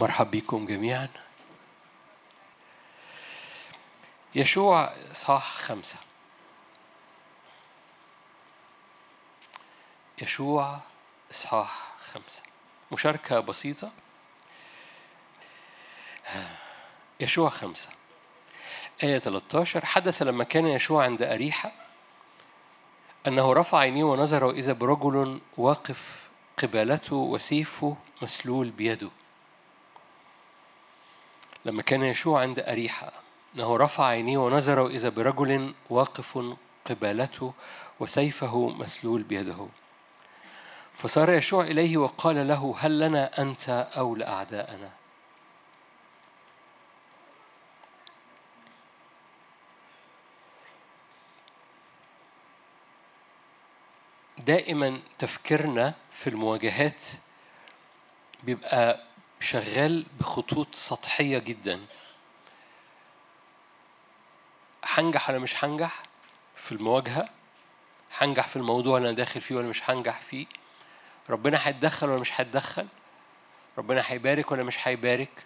مرحب بكم جميعا. يشوع صح خمسة. يشوع إصحاح خمسة. مشاركة بسيطة. يشوع خمسة. آية 13 حدث لما كان يشوع عند أريحة أنه رفع عينيه ونظر وإذا برجل واقف قبالته وسيفه مسلول بيده. لما كان يشوع عند أريحة أنه رفع عينيه ونظر وإذا برجل واقف قبالته وسيفه مسلول بيده. فصار يشوع إليه وقال له هل لنا أنت أو لأعداءنا؟ دائما تفكيرنا في المواجهات بيبقى شغال بخطوط سطحية جدا. هنجح ولا مش هنجح في المواجهة؟ هنجح في الموضوع اللي أنا داخل فيه ولا مش هنجح فيه؟ ربنا هيتدخل ولا مش هيتدخل؟ ربنا هيبارك ولا مش هيبارك؟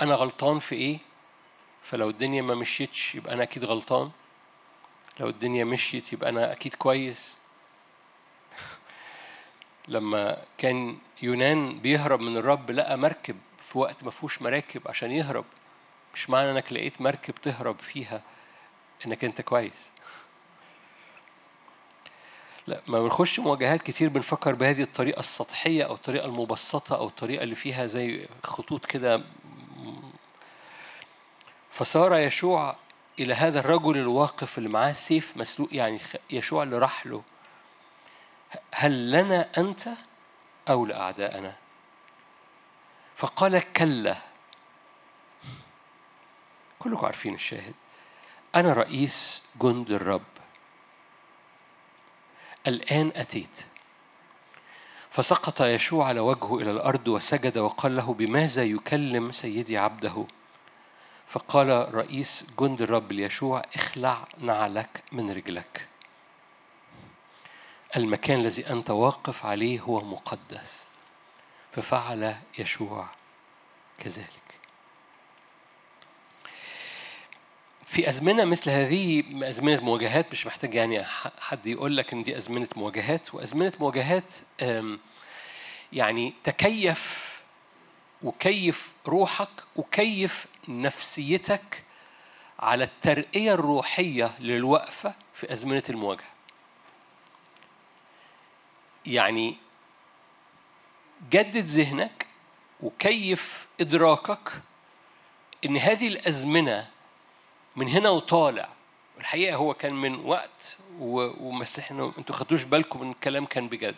أنا غلطان في إيه؟ فلو الدنيا ما مشيتش يبقى أنا أكيد غلطان. لو الدنيا مشيت يبقى أنا أكيد كويس. لما كان يونان بيهرب من الرب لقى مركب في وقت ما فيهوش مراكب عشان يهرب. مش معنى إنك لقيت مركب تهرب فيها إنك أنت كويس. لا ما بنخش مواجهات كتير بنفكر بهذه الطريقة السطحية أو الطريقة المبسطة أو الطريقة اللي فيها زي خطوط كده. فصار يشوع إلى هذا الرجل الواقف اللي معاه سيف مسلوق يعني يشوع اللي راح له. هل لنا أنت أو لأعداءنا؟ فقال كلا. كلكم عارفين الشاهد. أنا رئيس جند الرب. الآن أتيت. فسقط يشوع على وجهه إلى الأرض وسجد وقال له بماذا يكلم سيدي عبده؟ فقال رئيس جند الرب ليشوع اخلع نعلك من رجلك. المكان الذي أنت واقف عليه هو مقدس. ففعل يشوع كذلك. في أزمنة مثل هذه أزمنة مواجهات مش محتاج يعني حد يقول لك إن دي أزمنة مواجهات. وأزمنة مواجهات يعني تكيف وكيف روحك وكيف نفسيتك على الترقية الروحية للوقفة في أزمنة المواجهة. يعني جدد ذهنك وكيف إدراكك إن هذه الأزمنة من هنا وطالع. الحقيقة هو كان من وقت ومس إحنا أنتوا خدوش بالكم إن الكلام كان بجد.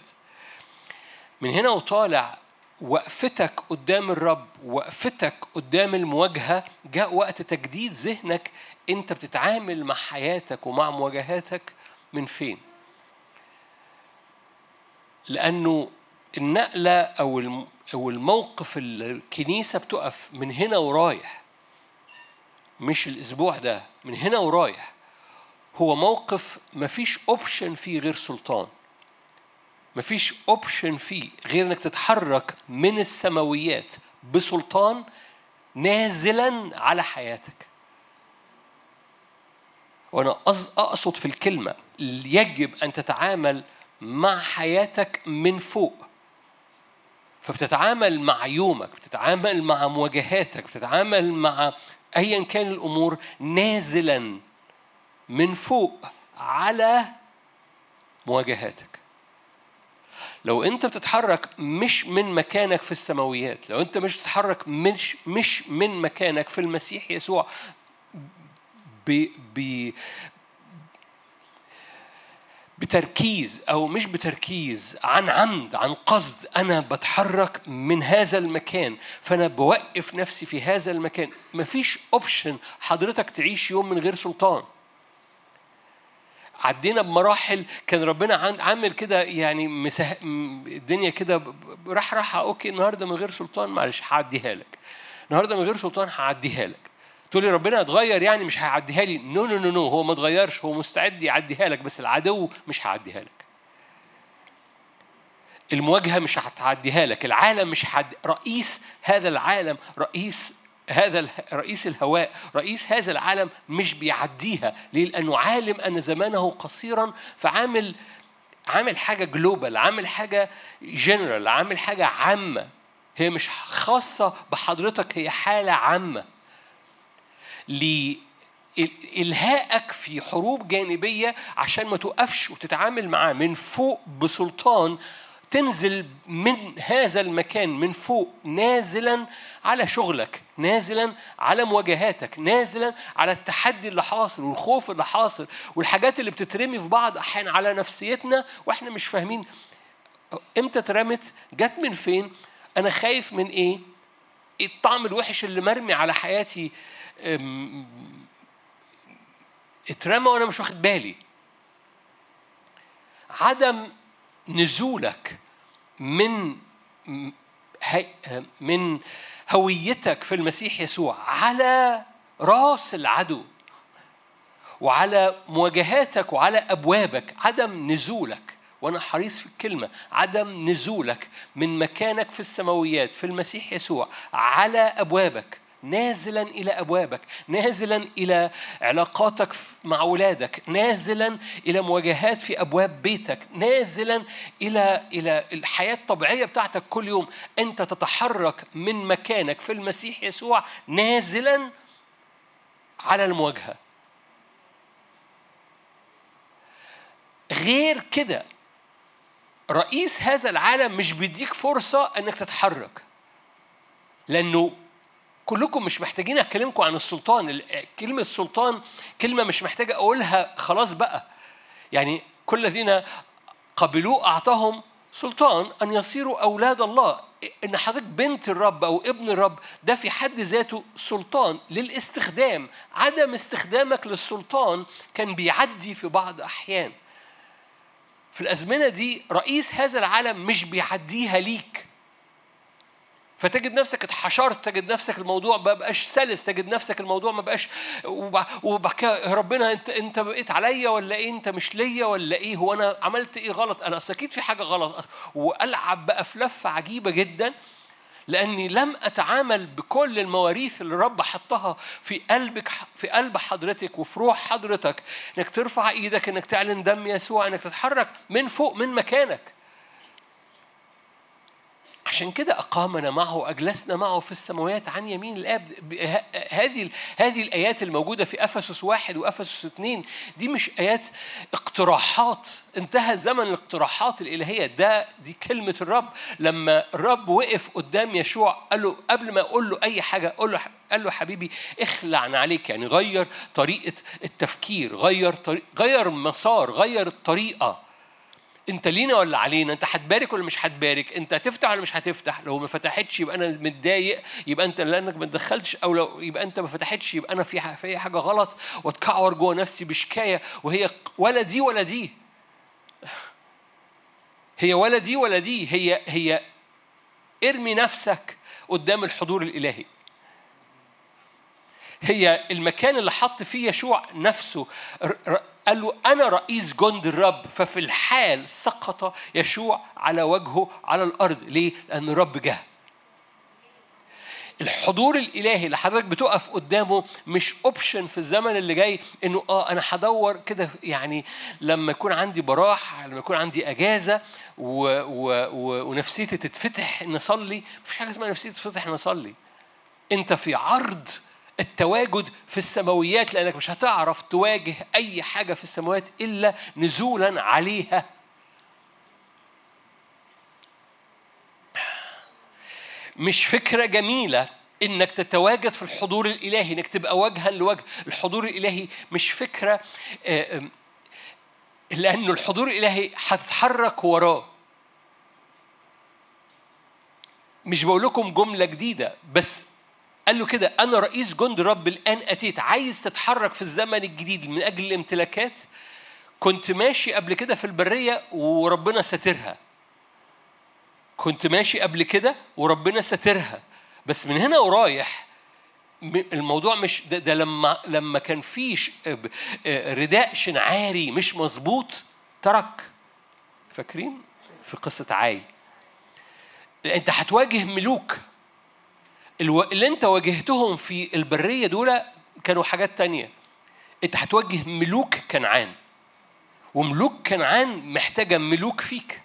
من هنا وطالع وقفتك قدام الرب وقفتك قدام المواجهة جاء وقت تجديد ذهنك أنت بتتعامل مع حياتك ومع مواجهاتك من فين؟ لأنه النقلة أو الموقف الكنيسة بتقف من هنا ورايح مش الأسبوع ده من هنا ورايح هو موقف مفيش أوبشن فيه غير سلطان. مفيش أوبشن فيه غير إنك تتحرك من السماويات بسلطان نازلا على حياتك. وأنا أقصد في الكلمة يجب أن تتعامل مع حياتك من فوق. فبتتعامل مع يومك بتتعامل مع مواجهاتك بتتعامل مع ايا كان الأمور نازلا من فوق على مواجهاتك. لو أنت بتتحرك مش من مكانك في السماويات لو أنت مش بتتحرك مش مش من مكانك في المسيح يسوع ب ب بتركيز أو مش بتركيز عن عمد عن قصد أنا بتحرك من هذا المكان فأنا بوقف نفسي في هذا المكان. مفيش اوبشن حضرتك تعيش يوم من غير سلطان. عدينا بمراحل كان ربنا عامل كده يعني مسه... الدنيا كده راح راح okay النهارده من غير سلطان معلش هعديها لك. النهارده من غير سلطان هعديها لك. تقول لي ربنا اتغير يعني مش هيعديها لي. no no no no هو ما اتغيرش. هو مستعد يعديها لك بس العدو مش هيعديها لك. المواجهة مش هتعديها لك. العالم مش حد رئيس هذا العالم رئيس هذا رئيس الهواء رئيس هذا العالم مش بيعديها. ليه؟ لأنه عالم أن زمانه قصيرا فعامل عامل حاجة global عامل حاجة جنرال عامل حاجة عامة. هي مش خاصة بحضرتك هي حالة عامة. إلهائك في حروب جانبية عشان ما توقفش وتتعامل معاه من فوق بسلطان تنزل من هذا المكان من فوق نازلا على شغلك نازلا على مواجهاتك نازلا على التحدي اللي حاصل والخوف اللي حاصل والحاجات اللي بتترمي في بعض أحيانا على نفسيتنا وإحنا مش فاهمين. إمتى اترمت؟ جت من فين؟ أنا خايف من إيه؟ الطعم الوحش اللي مرمي على حياتي اترمى وأنا مش واخد بالي. عدم نزولك من من هويتك في المسيح يسوع على راس العدو وعلى مواجهاتك وعلى أبوابك عدم نزولك وأنا حريص في الكلمة عدم نزولك من مكانك في السماويات في المسيح يسوع على أبوابك نازلا إلى أبوابك نازلا إلى علاقاتك مع اولادك نازلا إلى مواجهات في أبواب بيتك نازلا إلى إلى الحياة الطبيعية بتاعتك كل يوم. أنت تتحرك من مكانك في المسيح يسوع نازلا على المواجهة. غير كده رئيس هذا العالم مش بيديك فرصة إنك تتحرك لأنه كلكم مش محتاجين أكلمكم عن السلطان. كلمة السلطان كلمة مش محتاجة أقولها خلاص بقى. يعني كل الذين قبلوه أعطاهم سلطان أن يصيروا أولاد الله. إن حضرتك بنت الرب أو ابن الرب ده في حد ذاته سلطان للاستخدام. عدم استخدامك للسلطان كان بيعدي في بعض أحيان. في الأزمنة دي رئيس هذا العالم مش بيعديها ليك. فتجد نفسك اتحشرت تجد نفسك الموضوع ما بقاش سلس تجد نفسك الموضوع ما بقاش وبعد ربنا انت انت بقيت عليا ولا إيه؟ انت مش ليا ولا إيه؟ هو أنا عملت إيه غلط؟ أنا اصل أكيد في حاجة غلط. والعب بقى في لفة عجيبة جدا لاني لم اتعامل بكل المواريث اللي رب حطها في قلبك في قلب حضرتك وفي روح حضرتك. انك ترفع إيدك انك تعلن دم يسوع انك تتحرك من فوق من مكانك. عشان كده أقامنا معه وأجلسنا معه في السماوات عن يمين الآب. هذه هذه الآيات الموجودة في أفسس واحد وأفسس اثنين دي مش آيات اقتراحات. انتهى زمن الاقتراحات الإلهية. ده دي كلمة الرب. لما الرب وقف قدام يشوع قال له قبل ما أقول له أي حاجة قول له قال له حبيبي اخلع عليك. يعني غير طريقة التفكير غير طريق غير مسار غير الطريقة. انت لينا ولا علينا؟ انت هتبارك ولا مش هتبارك انت هتفتح ولا مش هتفتح؟ لو ما فتحتش يبقى أنا متضايق يبقى أنت لأنك ما دخلتش أو لو يبقى أنت ما فتحتش يبقى أنا في في حاجة غلط واتكعور جوه نفسي بشكاية وهي ولا دي ولا دي. هي ولا دي ولا دي هي هي ارمي نفسك قدام الحضور الإلهي. هي المكان اللي حط فيه يشوع نفسه. قال له أنا رئيس جند الرب. ففي الحال سقط يشوع على وجهه على الأرض. ليه؟ لأن الرب جه. الحضور الإلهي اللي حضرتك بتقف قدامه مش اوبشن في الزمن اللي جاي إنه آه أنا هدور كده. يعني لما يكون عندي براح لما يكون عندي أجازة و و و ونفسيتي تتفتح نصلي. مفيش حاجة اسمها نفسيتي تتفتح نصلي. أنت في عرض التواجد في السماويات لأنك مش هتعرف تواجه أي حاجة في السماوات إلا نزولا عليها. مش فكرة جميلة إنك تتواجد في الحضور الإلهي إنك تبقى وجها لوجه الحضور الإلهي. مش فكرة آه، لأنه الحضور الإلهي هتتحرك وراه. مش بقول لكم جملة جديدة بس قال له كده أنا رئيس جند رب الآن أتيت عايز تتحرك في الزمن الجديد من أجل الامتلاكات. كنت ماشي قبل كده في البرية وربنا ساترها كنت ماشي قبل كده وربنا ساترها بس من هنا ورايح الموضوع مش ده, ده لما لما كان فيش رداء شنعاري مش مظبوط ترك. فاكرين؟ في قصة عاي. أنت هتواجه ملوك. اللي انت واجهتهم في البرية دول كانوا حاجات تانية. انت هتواجه ملوك كنعان وملوك كنعان محتاجة ملوك فيك.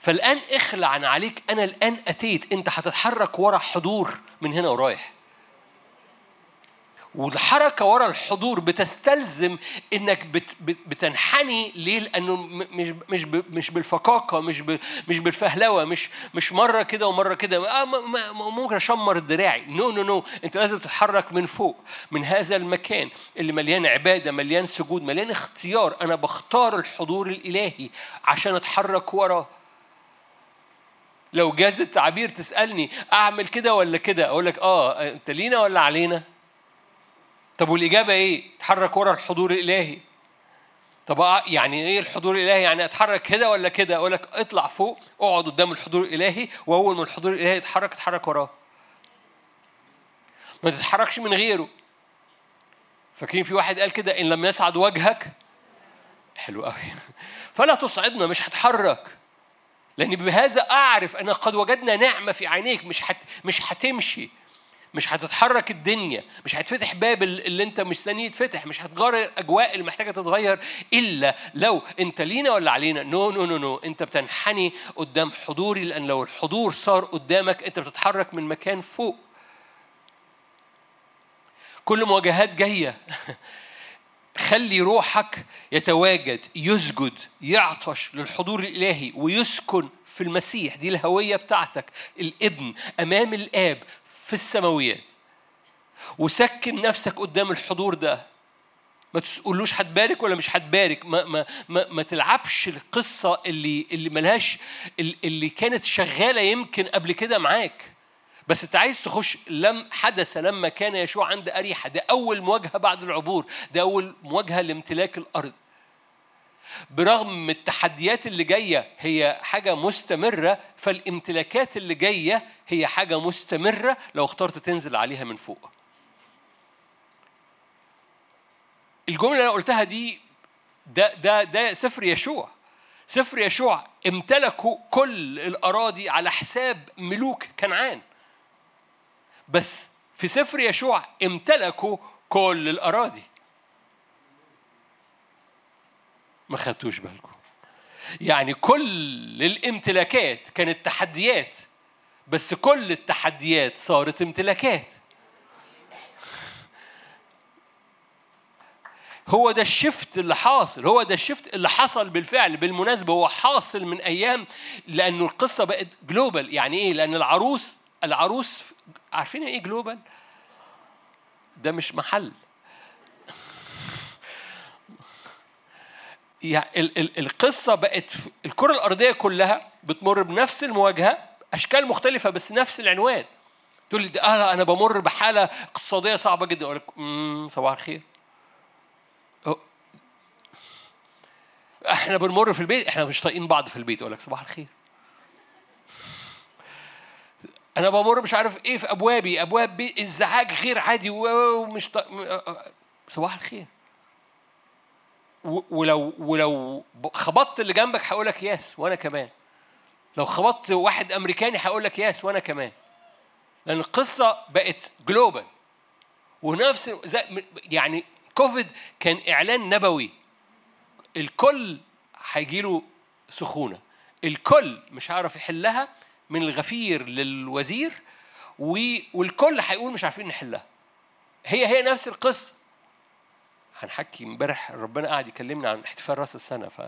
فالآن اخلع عن عليك أنا الآن أتيت انت هتتحرك ورا حضور من هنا ورايح. والحركة ورا الحضور بتستلزم إنك بت بتنحني ليه؟ لأنه مش مش مش بالفكاكة مش مش بالفهلوة مش مش مرة كده ومرة كده. آه ممكن أشمر دراعي no no no أنت لازم تتحرك من فوق من هذا المكان اللي مليان عبادة مليان سجود مليان اختيار. أنا بختار الحضور الإلهي عشان أتحرك وراه لو جاز التعبير تسألني أعمل كده ولا كده؟ أقول لك آه أنت لينا ولا علينا؟ طب والإجابة إيه؟ اتحرك ورا الحضور الإلهي. طب آه، يعني إيه الحضور الإلهي؟ يعني أتحرك كده ولا كده؟ أقول لك اطلع فوق اقعد قدام الحضور الإلهي وأول ما الحضور الإلهي يتحرك اتحرك وراه. ما تتحركش من غيره. فاكرين في واحد قال كده إن لم يسعد وجهك حلو قوي فلا تصعدنا مش هتحرك لأن بهذا أعرف أن قد وجدنا نعمة في عينيك مش حت مش هتمشي مش هتتحرك الدنيا مش هتفتح باب اللي انت مستنيه يتفتح مش هتغير الاجواء اللي محتاجة تتغير إلا لو أنت لينا ولا علينا. no no no no أنت بتنحني قدام حضوري لأن لو الحضور صار قدامك أنت بتتحرك من مكان فوق. كل مواجهات جاية. خلي روحك يتواجد يسجد يعطش للحضور الإلهي ويسكن في المسيح. دي الهوية بتاعتك. الابن أمام الآب في السماويات. وسكن نفسك قدام الحضور ده. ما تقولوش هتبارك ولا مش هتبارك ما, ما, ما, ما تلعبش القصة اللي اللي ملهاش اللي كانت شغالة يمكن قبل كده معاك. بس انت عايز تخش لم حدث لما كان يشوع عند أريحة. ده أول مواجهة بعد العبور. ده أول مواجهة لامتلاك الأرض. برغم التحديات اللي جاية هي حاجة مستمرة فالامتلاكات اللي جاية هي حاجة مستمرة لو اخترت تنزل عليها من فوق. الجملة اللي أنا قلتها دي ده ده ده سفر يشوع. سفر يشوع امتلكوا كل الأراضي على حساب ملوك كنعان. بس في سفر يشوع امتلكوا كل الأراضي. ما خدتوش بالكم. يعني كل الامتلاكات كانت تحديات بس كل التحديات صارت امتلاكات. هو ده ال shift اللي حاصل هو ده ال shift اللي حصل بالفعل بالمناسبة هو حاصل من أيام لأنه القصة بقت global يعني إيه؟ لأن العروس العروس عارفين إيه global ده مش محلي يعني القصة بقت الكرة الأرضية كلها بتمر بنفس المواجهة أشكال مختلفة بس نفس العنوان. تقول لي آه أنا بمر بحالة اقتصادية صعبة جدا. أقول لك صباح الخير. إحنا بنمر في البيت إحنا مش طايقين بعض في البيت. أقول لك صباح الخير. أنا بمر مش عارف إيه في أبوابي أبواب ازعاج غير عادي ومش ط... صباح الخير. ولو ولو خبطت اللي جنبك هقول لك ياس وأنا كمان. لو خبطت واحد أمريكاني هقول لك ياس وأنا كمان. لأن القصة بقت global ونفس يعني كوفيد كان إعلان نبوي. الكل هيجيله سخونة. الكل مش هيعرف يحلها من الغفير للوزير والكل هيقول مش عارفين نحلها. هي هي نفس القصة. هنحكي امبارح ربنا قاعد يكلمنا عن احتفال راس السنة ف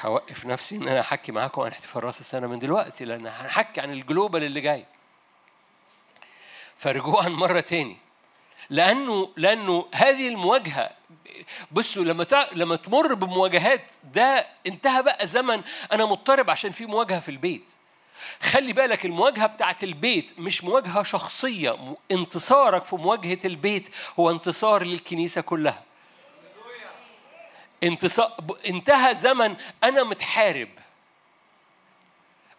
هوقف نفسي إن أنا أحكي معاكم عن احتفال راس السنة من دلوقتي لأن هنحكي عن ال global اللي جاي. فرجوعا مرة تاني. لأنه لأنه هذه المواجهة بصوا لما لما تمر بمواجهات ده انتهى بقى زمن أنا مضطرب عشان في مواجهة في البيت. خلي بالك المواجهة بتاعت البيت مش مواجهة شخصية انتصارك في مواجهة البيت هو انتصار للكنيسة كلها. انتصار انتهى زمن أنا متحارب.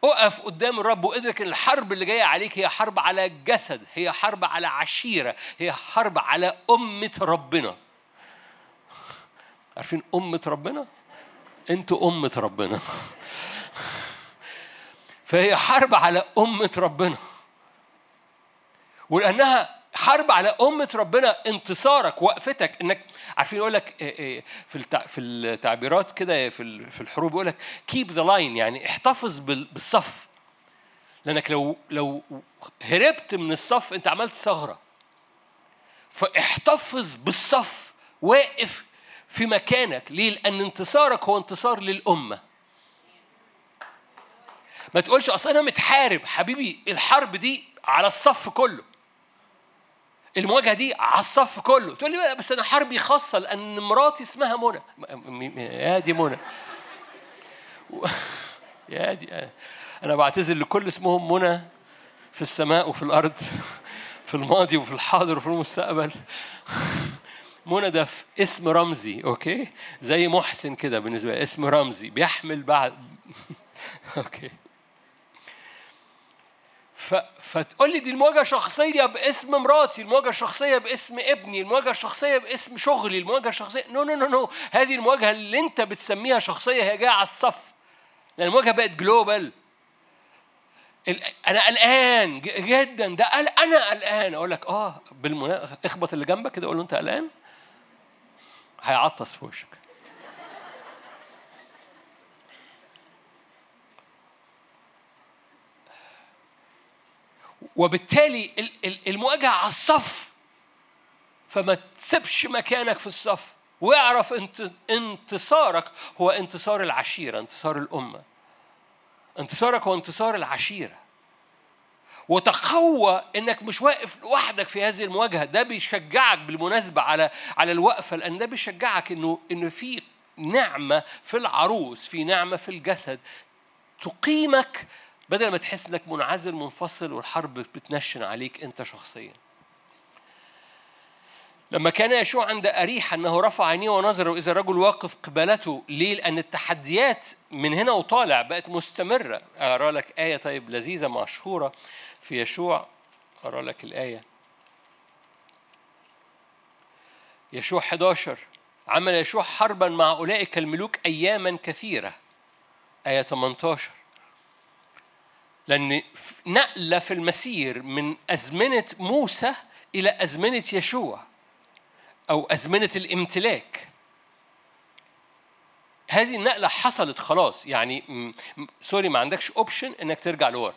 أقف قدام الرب وإدرك إن الحرب اللي جاية عليك هي حرب على جسد هي حرب على عشيرة هي حرب على أمة ربنا. عارفين أمة ربنا؟ أنتوا أمة ربنا. فهي حرب على أمة ربنا. ولأنها حرب على أمة ربنا انتصارك وقفتك. إنك عارفين يقول لك في في التعبيرات كده في في الحروب يقول لك keep the line يعني احتفظ بالصف. لأنك لو لو هربت من الصف أنت عملت ثغرة. فاحتفظ بالصف. واقف في مكانك. ليه؟ لأن انتصارك هو انتصار للأمة. ما تقولش أصل أنا متحارب حبيبي الحرب دي على الصف كله. المواجهة دي على الصف كله. تقول لي بس أنا حربي خاصة لأن مراتي اسمها منى. يا دي منى. يا دي أنا بعتذر لكل اسمهم منى في السماء وفي الأرض في الماضي وفي الحاضر وفي المستقبل. منى ده اسم رمزي okay؟ زي محسن كده بالنسبة لي اسم رمزي بيحمل بعد. okay. ف... فتقول لي دي المواجهة شخصيه باسم مراتي المواجهة الشخصية باسم ابني المواجهة الشخصية باسم شغلي المواجهة الشخصية. no no no no هذه المواجهة اللي انت بتسميها شخصية هي جاية على الصف. لأن المواجهة بقت global أنا قلقان جدا. ده قال أنا قلقان. أقول لك آه بالمنا... إخبط اللي جنبك كده قول له أنت قلقان؟ هيعطس في وشك. وبالتالي المواجهة على الصف فما تسيبش مكانك في الصف. واعرف انت انتصارك هو انتصار العشيرة انتصار الأمة. انتصارك هو انتصار العشيرة. وتقوى إنك مش واقف لوحدك في هذه المواجهة. ده بيشجعك بالمناسبة على على الوقفة لأن ده بيشجعك انه إنه في نعمة في العروس في نعمة في الجسد تقيمك بدل ما تحس إنك منعزل منفصل والحرب بتنشن عليك أنت شخصيا. لما كان يشوع عند أريحة أنه رفع عينيه ونظر وإذا الرجل واقف قبالته ليه؟ لأن التحديات من هنا وطالع بقت مستمرة. أقرأ لك آية طيب لذيذة مشهورة في يشوع. أقرأ لك الآية. يشوع 11 عمل يشوع حربا مع أولئك الملوك أياما كثيرة. آية 18 لأن نقلة في المسير من أزمنة موسى إلى أزمنة يشوع أو أزمنة الامتلاك. هذه النقلة حصلت خلاص يعني sorry ما عندكش option إنك ترجع لورا.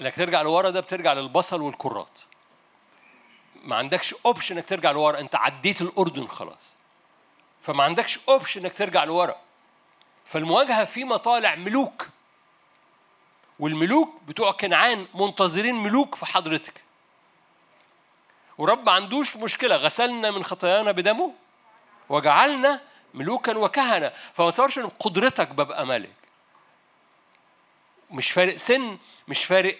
إنك ترجع لورا ده بترجع للبصل والكرات. ما عندكش option إنك ترجع لورا أنت عديت الأردن خلاص. فما عندكش اوبشن إنك ترجع لورا. فالمواجهة في مطالع ملوك. والملوك بتوع كنعان منتظرين ملوك في حضرتك. ورب ما عندوش مشكلة غسلنا من خطايانا بدمه وجعلنا ملوكا وكهنة. فما تصورش إن قدرتك ببقى ملك مش فارق سن مش فارق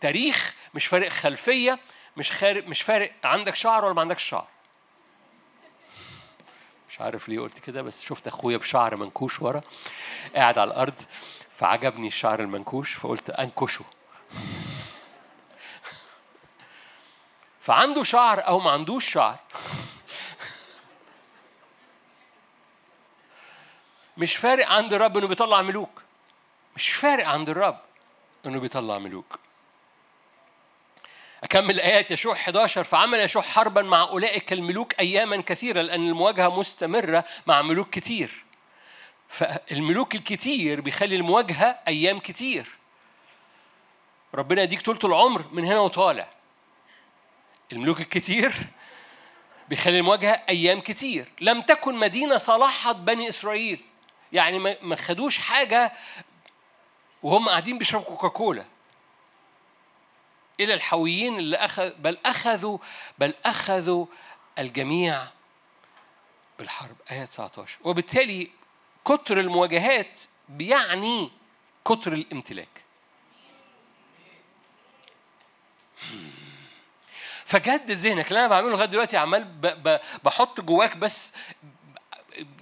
تاريخ مش فارق خلفية مش خارق مش فارق عندك شعر ولا ما عندكش شعر. مش عارف ليه قلت كده بس شفت أخويا بشعر منكوش ورا قاعد على الأرض. فعجبني الشعر المنكوش فقلت أنكشه. فعنده شعر أو ما عندوش شعر. مش فارق عند الرب إنه بيطلع ملوك. مش فارق عند الرب إنه بيطلع ملوك. أكمل الآيات يشوع 11 فعمل يشوع حربا مع أولئك الملوك أياما كثيرة لأن المواجهة مستمرة مع ملوك كتير. فالملوك الكتير بيخلي المواجهة أيام كتير. ربنا يديك طولة العمر من هنا وطالع. الملوك الكتير بيخلي المواجهة أيام كتير. لم تكن مدينة صلحت بني إسرائيل. يعني ما خدوش حاجة وهم قاعدين بيشربوا كوكاكولا. إلى الحويين اللي أخذ بل أخذوا بل أخذوا الجميع بالحرب. آية 19 وبالتالي كتر المواجهات بيعني كتر الامتلاك. فجد ذهنك اللي أنا بعمله لغاية دلوقتي عمال بحط جواك بس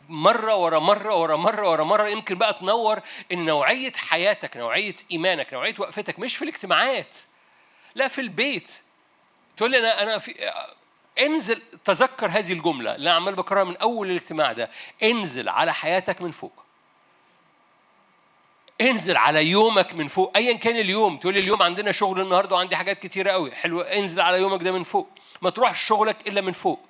مرة ورا مرة ورا مرة ورا مرة يمكن بقى تنور إن نوعية حياتك نوعية إيمانك نوعية وقفتك مش في الاجتماعات لا في البيت. تقول لي أنا أنا في انزل تذكر هذه الجملة اللي أنا عمال بكررها من أول الاجتماع ده. انزل على حياتك من فوق. انزل على يومك من فوق. ايا كان اليوم تقول لي اليوم عندنا شغل النهارده وعندي حاجات كتيرة قوي حلو انزل على يومك ده من فوق. ما تروحش شغلك إلا من فوق.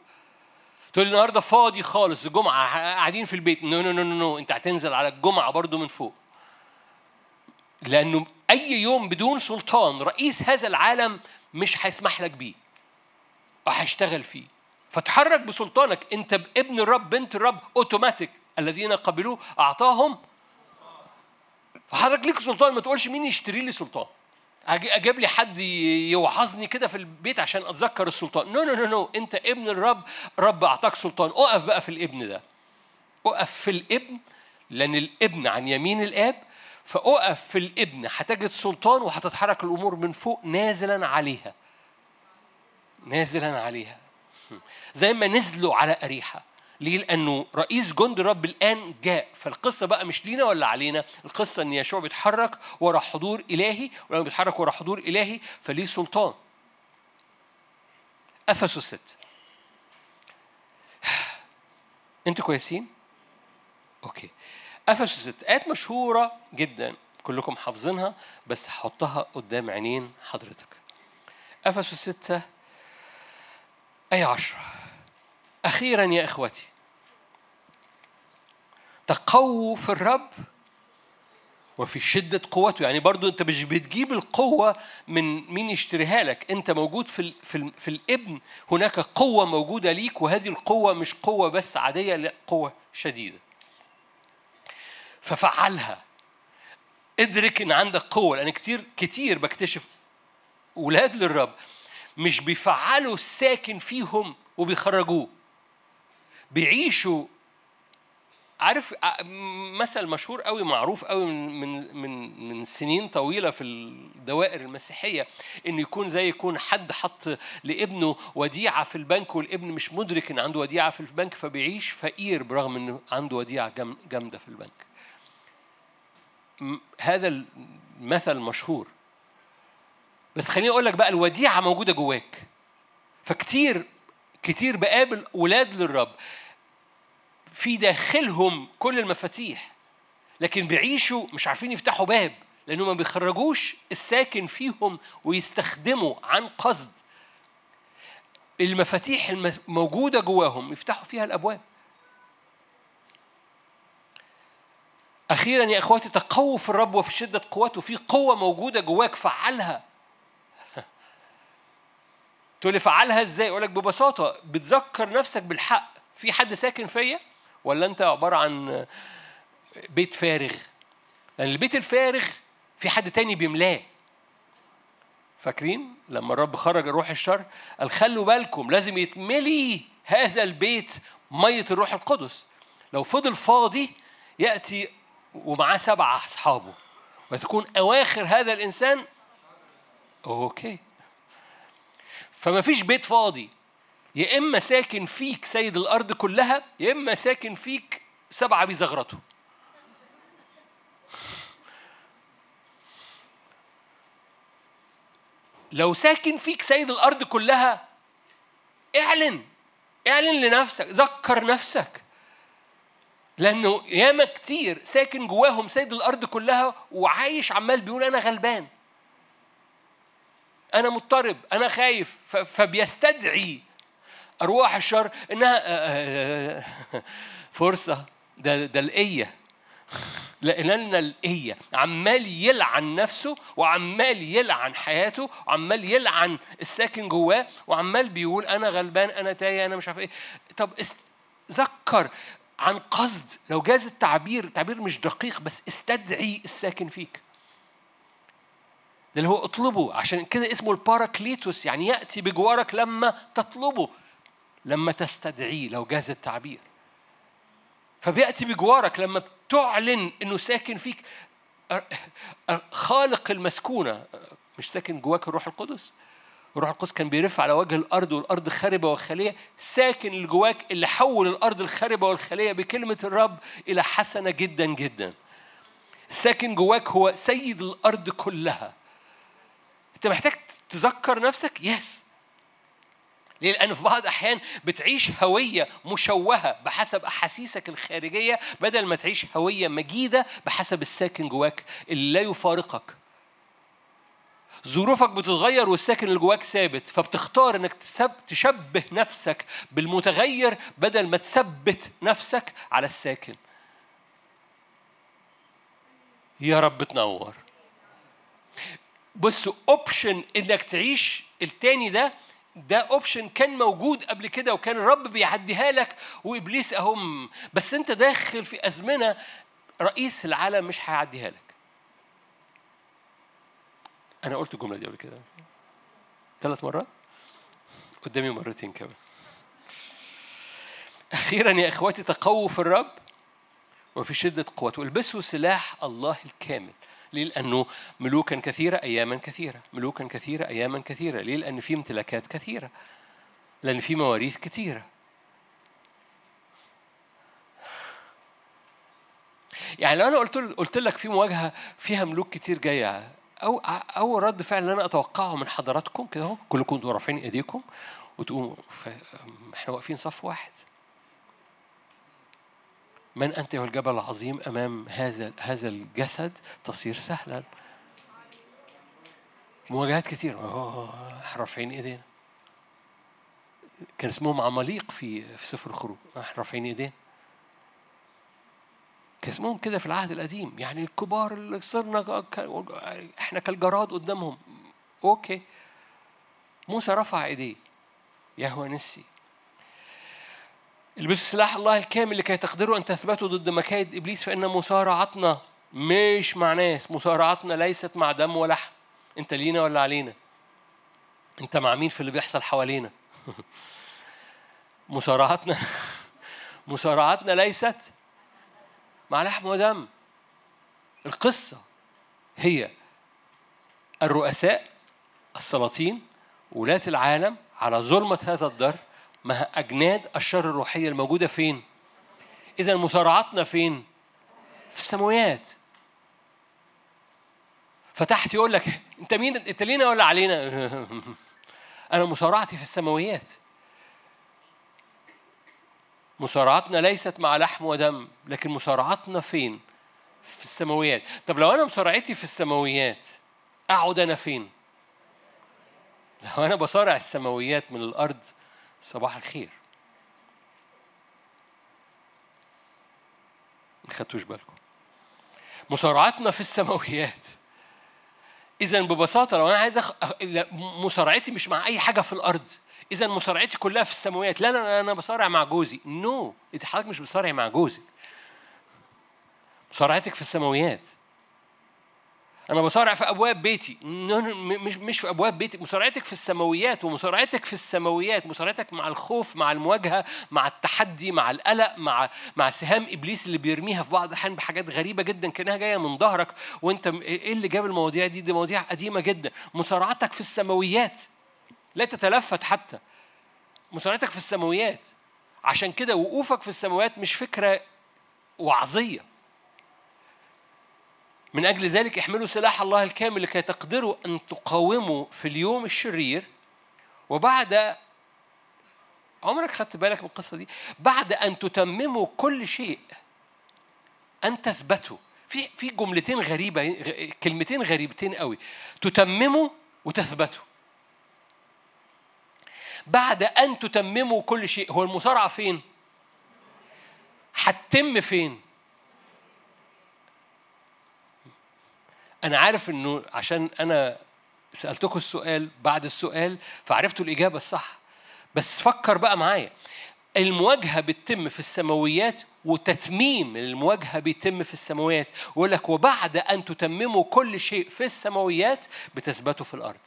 تقول لي النهارده فاضي خالص الجمعه قاعدين في البيت. no no no no, no. أنت هتنزل على الجمعة برضو من فوق. لأنه أي يوم بدون سلطان رئيس هذا العالم مش هيسمح لك بيه. وهيشتغل فيه. فتحرك بسلطانك. انت ابن الرب بنت الرب اوتوماتيك الذين قبلوه أعطاهم. فحضرتك ليك سلطان. ما تقولش مين يشتري لي سلطان. أجيب لي حد يوعظني كده في البيت عشان أتذكر السلطان. no no no no انت ابن الرب. رب أعطاك سلطان. أقف بقى في الابن ده. أقف في الابن لأن الابن عن يمين الآب. فأقف في الابن. هتجد سلطان وهتتحرك الأمور من فوق نازلا عليها. نازلا عليها. زي ما نزلوا على أريحا. ليه؟ لأنه رئيس جند الرب الآن جاء. فالقصة بقى مش لينا ولا علينا. القصة إن يشوع بيتحرك ورا حضور إلهي ولما بيتحرك ورا حضور إلهي فليه سلطان. أفسس ست. أنتوا كويسين؟ okay. أفسس ست. آيات مشهورة جدا. كلكم حافظينها بس هحطها قدام عينين حضرتك. أفسس ستة آية عشرة؟ أخيرا يا إخوتي تقووا في الرب وفي شدة قوته. يعني برضو أنت مش بتجيب القوة من مين يشتريها لك أنت موجود في, في, في الإبن. هناك قوة موجودة ليك وهذه القوة مش قوة بس عادية لا قوة شديدة. ففعلها. ادرك إن عندك قوة لأن كتير كتير بكتشف ولاد للرب. مش بيفعلوا الساكن فيهم وبيخرجوه بيعيشوا عارف مثل مشهور قوي معروف قوي من من من من سنين طويلة في الدوائر المسيحية إن يكون زي يكون حد حط لابنه وديعة في البنك والابن مش مدرك إن عنده وديعة في البنك فبيعيش فقير برغم انه عنده وديعة جامدة في البنك. هذا المثل مشهور بس خليني أقول لك بقى الوديعة موجودة جواك. فكتير كتير بقابل ولاد للرب. في داخلهم كل المفاتيح لكن بيعيشوا مش عارفين يفتحوا باب لأنه ما بيخرجوش الساكن فيهم ويستخدموا عن قصد. المفاتيح الموجودة جواهم يفتحوا فيها الأبواب. أخيرا يا إخواتي تقووا في الرب وفي شدة قوته في قوة موجودة جواك فعلها. تقول لي فعلها إزاي؟ أقول لك ببساطة بتذكر نفسك بالحق. في حد ساكن فيا؟ ولا أنت عبارة عن بيت فارغ؟ لأن البيت الفارغ في حد تاني بيملاه. فاكرين لما الرب خرج الروح الشرير؟ قال خلوا بالكم لازم يتملي هذا البيت من الروح القدس. لو فضل فاضي يأتي ومعاه سبعه أصحابه. وتكون أواخر هذا الإنسان؟ okay. فما فيش بيت فاضي. يا إما ساكن فيك سيد الأرض كلها يا إما ساكن فيك سبعة بيزغرطوا. لو ساكن فيك سيد الأرض كلها اعلن اعلن لنفسك ذكر نفسك. لأنه ياما كتير ساكن جواهم سيد الأرض كلها وعايش عمال بيقول أنا غلبان. أنا مضطرب أنا خايف فبيستدعي أرواح الشر إنها آه، آه، آه، فرصة. ده ده الإية. لأن الإية. عمال يلعن نفسه وعمال يلعن حياته وعمال يلعن الساكن جواه وعمال بيقول أنا غلبان أنا تايه أنا مش عارف إيه. طب ذكر عن قصد. لو جاز التعبير تعبير مش دقيق بس استدعي الساكن فيك. اللي هو أطلبه. عشان كده اسمه الباراكليتوس. يعني يأتي بجوارك لما تطلبه لما تستدعيه لو جاز التعبير. فبيأتي بجوارك لما تعلن إنه ساكن فيك. خالق المسكونة مش ساكن جواك الروح القدس. الروح القدس كان بيرف على وجه الأرض والأرض خاربة وخاليه ساكن اللي جواك اللي حول الأرض الخاربة والخاليه بكلمة الرب إلى حسنة جدا جدا. ساكن جواك هو سيد الأرض كلها. انت محتاج تذكر نفسك يس ليه؟ لأن في بعض الأحيان بتعيش هوية مشوهة بحسب أحاسيسك الخارجية بدل ما تعيش هوية مجيدة بحسب الساكن جواك اللي لا يفارقك. ظروفك بتتغير والساكن اللي جواك ثابت فبتختار إنك تشبه نفسك بالمتغير بدل ما تثبت نفسك على الساكن. يا رب تنور. بص option إنك تعيش التاني ده ده option كان موجود قبل كده وكان الرب بيعديها لك وإبليس أهم. بس أنت داخل في أزمنة رئيس العالم مش هيعديها لك. أنا قلت الجملة دي قبل كده. ثلاث مرات؟ قدامي مرتين كمان. أخيرا يا إخواتي تقووا في الرب وفي شدة قوته. والبسوا سلاح الله الكامل. ليه؟ لأنه ملوكا كثيرة أياما كثيرة. ملوكا كثيرة أياما كثيرة. ليه؟ لأن في امتلاكات كثيرة. لأن في مواريث كثيرة. يعني لو أنا قلت قلت لك في مواجهة فيها ملوك كتير جاية أو أول رد فعل اللي أنا أتوقعه من حضراتكم كده أهو كلكم أنتوا رافعين إيديكم وتقوموا إحنا واقفين صف واحد. من أنت هو الجبل العظيم أمام هذا هذا الجسد تصير سهلا. مواجهات كثير رافعين ايدينا كان اسمهم عماليق في في سفر الخروج رافعين ايدينا كان اسمهم كده في العهد القديم. يعني الكبار اللي صرنا إحنا كالجراد قدامهم. أوكي. موسى رفع إيديه. يهوى نسي. البسوا سلاح الله الكامل لكي تقدروا أن تثبتوا ضد مكايد إبليس فإن مصارعتنا مش مع ناس مصارعتنا ليست مع دم ولحم. أنت لينا ولا علينا؟ أنت مع مين في اللي بيحصل حوالينا؟ مصارعتنا مصارعتنا ليست مع لحم ودم. القصة هي الرؤساء السلاطين ولاة العالم على ظلمة هذا الدر ما أجناد الشر الروحية الموجودة فين؟ إذا مصارعتنا فين؟ في السماوات فتحت يقول لك أنت مين؟ أنت لينا ولا علينا؟ أنا مصارعتي في السماويات مصارعتنا ليست مع لحم ودم لكن مصارعتنا فين؟ في السماويات طب لو أنا مصارعتي في السماويات أقعد أنا فين؟ لو أنا بصارع السماويات من الأرض صباح الخير. ما خدتوش بالكم. مصارعتنا في السماويات. اذا ببساطة لو أنا عايز أخ... مصارعتي مش مع أي حاجة في الأرض. اذا مصارعتي كلها في السماويات. لا أنا أنا بصارع مع جوزي. نو no. حضرتك مش بتصارع مع جوزك. مصارعتك في السماويات. أنا بصارع في أبواب بيتي. مش مش في أبواب بيتي. مصارعتك في السماويات ومصارعتك في السماويات مصارعتك مع الخوف مع المواجهة مع التحدي مع القلق مع مع سهام إبليس اللي بيرميها في بعض الأحيان بحاجات غريبة جدا كأنها جاية من ظهرك. وأنت إيه اللي جاب المواضيع دي؟ دي مواضيع قديمة جدا. مصارعتك في السماويات لا تتلفت حتى. مصارعتك في السماويات. عشان كده وقوفك في السماوات مش فكرة وعظية. من أجل ذلك احملوا سلاح الله الكامل لكي تقدروا أن تقاوموا في اليوم الشرير. وبعد عمرك خدت بالك من القصة دي؟ بعد أن تتمموا كل شيء أن تثبتوا. في في جملتين غريبة كلمتين غريبتين قوي. تتمموا وتثبتوا. بعد أن تتمموا كل شيء هو المصارعة فين؟ هتتم فين؟ أنا عارف إنه عشان أنا سألتكم السؤال بعد السؤال فعرفتوا الإجابة الصح. بس فكر بقى معايا. المواجهة بتتم في السماويات وتتميم المواجهة بيتم في السماويات. ويقول لك وبعد أن تتمموا كل شيء في السماويات بتثبتوا في الأرض.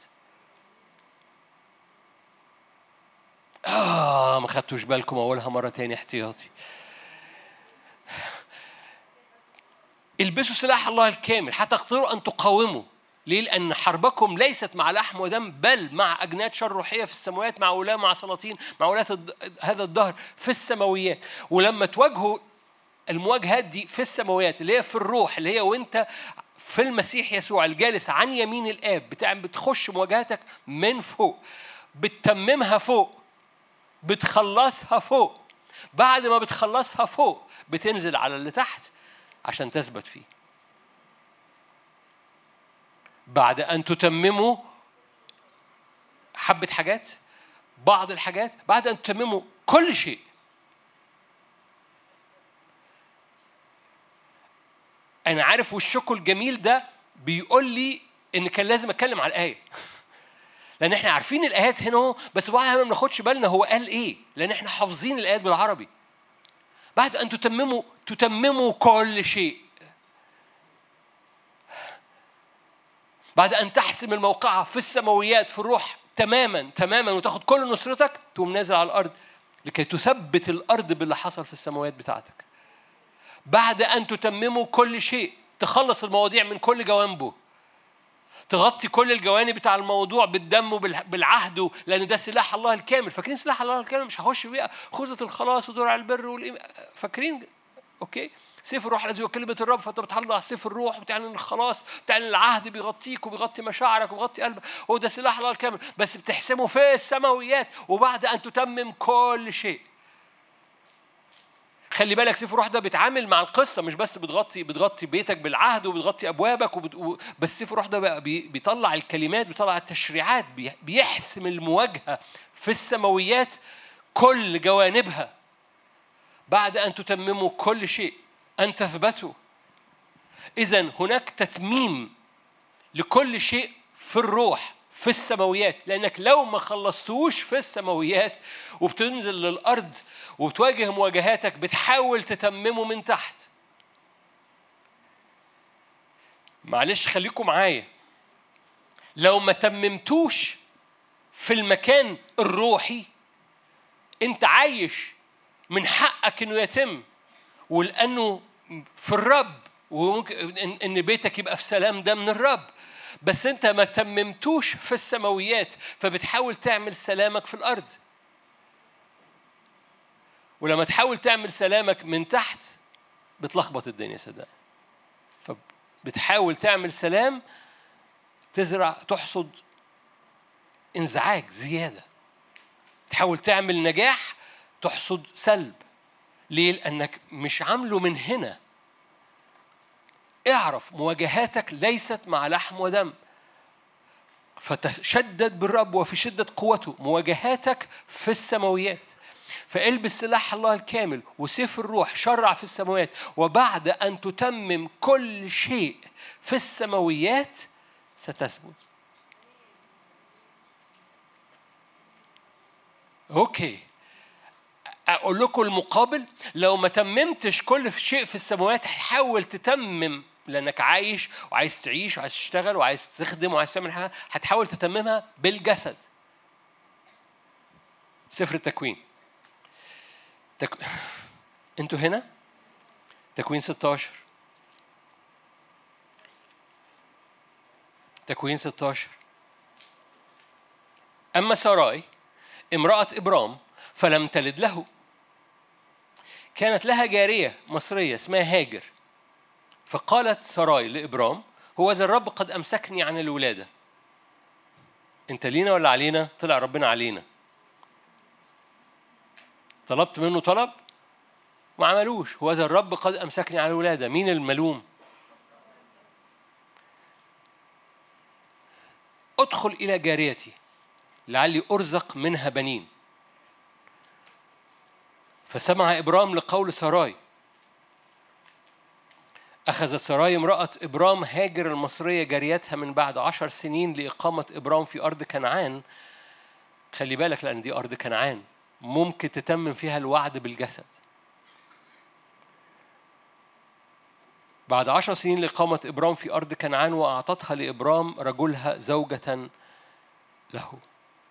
آه ما خدتوش بالكم أقولها مرة تاني احتياطي. البسوا سلاح الله الكامل حتى تقدروا أن تقاوموا. ليه؟ لأن حربكم ليست مع لحم ودم بل مع أجناد شر روحية في السماوات مع ولاة مع سلاطين مع ولاة هذا الدهر في السماويات. ولما تواجهوا المواجهات دي في السماوات اللي هي في الروح اللي هي وأنت في المسيح يسوع الجالس عن يمين الآب بتعمل بتخش مواجهاتك من فوق بتتممها فوق بتخلصها فوق. بعد ما بتخلصها فوق بتنزل على اللي تحت عشان تثبت فيه. بعد أن تتمموا حبة حاجات بعض الحاجات بعد أن تتمموا كل شيء أنا عارف وشكم الجميل ده بيقول لي إن كان لازم أتكلم على الآية. لأن إحنا عارفين الآيات هنا هو بس بعضها ما بناخدش بالنا هو قال إيه. لأن إحنا حافظين الآيات بالعربي. بعد أن تتمموا تتمموا كل شيء. بعد أن تحسم الموقعة في السماويات في الروح تماما تماما وتاخد كل نصرتك تقوم نازل على الأرض لكي تثبت الأرض باللي حصل في السماويات بتاعتك. بعد أن تتمموا كل شيء تخلص المواضيع من كل جوانبه. تغطي كل الجوانب بتاع الموضوع بالدم وبالعهد لأن ده سلاح الله الكامل. فاكرين سلاح الله الكامل؟ مش هخش فيها خوذة الخلاص ودرع البر والإيمان فاكرين؟ أوكي. سيف الروح الذي هو كلمة الرب فأنت على سيف الروح وبتعلن الخلاص بتعلن العهد بيغطيك وبيغطي مشاعرك وبيغطي قلبك. هو ده سلاح الله الكامل. بس بتحسمه في السماويات وبعد أن تتمم كل شيء. خلي بالك سيف الروح ده بيتعامل مع القصة مش بس بتغطي بتغطي بيتك بالعهد وبتغطي أبوابك وبت... بس سيف الروح ده بقى بي... بيطلع الكلمات بيطلع التشريعات بي... بيحسم المواجهة في السماويات كل جوانبها. بعد أن تتمموا كل شيء أن تثبتوا. اذا هناك تتميم لكل شيء في الروح. في السماويات لأنك لو ما خلصتوش في السماويات وبتنزل للأرض وبتواجه مواجهاتك بتحاول تتممه من تحت. معلش خليكم معايا. لو ما تممتوش في المكان الروحي أنت عايش من حقك إنه يتم. ولأنه في الرب وممكن إن بيتك يبقى في سلام ده من الرب. بس انت ما تممتوش في السماويات فبتحاول تعمل سلامك في الأرض. ولما تحاول تعمل سلامك من تحت بتلخبط الدنيا صدقني. فبتحاول تعمل سلام تزرع تحصد انزعاج زيادة. تحاول تعمل نجاح تحصد سلب. ليه؟ لأنك مش عامله من هنا. اعرف مواجهاتك ليست مع لحم ودم. فتشدد بالرب وفي شدة قوته مواجهاتك في السماويات. فالبس سلاح الله الكامل وسيف الروح شرع في السماوات وبعد أن تتمم كل شيء في السماويات ستثبت. أوكي. أقول لكم المقابل لو ما تممتش كل شيء في السماوات حاول تتمم لأنك عايش وعايز تعيش وعايز تشتغل وعايز تخدم وعايز تعمل حاجة هتحاول تتممها بالجسد. سفر التكوين. تك... أنتوا هنا؟ تكوين 16 تكوين 16 أما ساراي امرأة إبرام فلم تلد له. كانت لها جارية مصرية اسمها هاجر. فقالت سراي لإبرام هو ذا الرب قد أمسكني عن الولادة. أنت لينا ولا علينا؟ طلع ربنا علينا. طلبت منه طلب؟ ما عملوش. هو ذا الرب قد أمسكني عن الولادة مين الملوم؟ أدخل إلى جاريتي لعلي أرزق منها بنين. فسمع إبرام لقول سراي أخذت سراي امرأة إبرام هاجر المصرية جاريتها من بعد عشر سنين لإقامة إبرام في أرض كنعان. خلي بالك لأن دي أرض كنعان. ممكن تتمم فيها الوعد بالجسد. بعد عشر سنين لإقامة إبرام في أرض كنعان وأعطتها لإبرام رجلها زوجة له.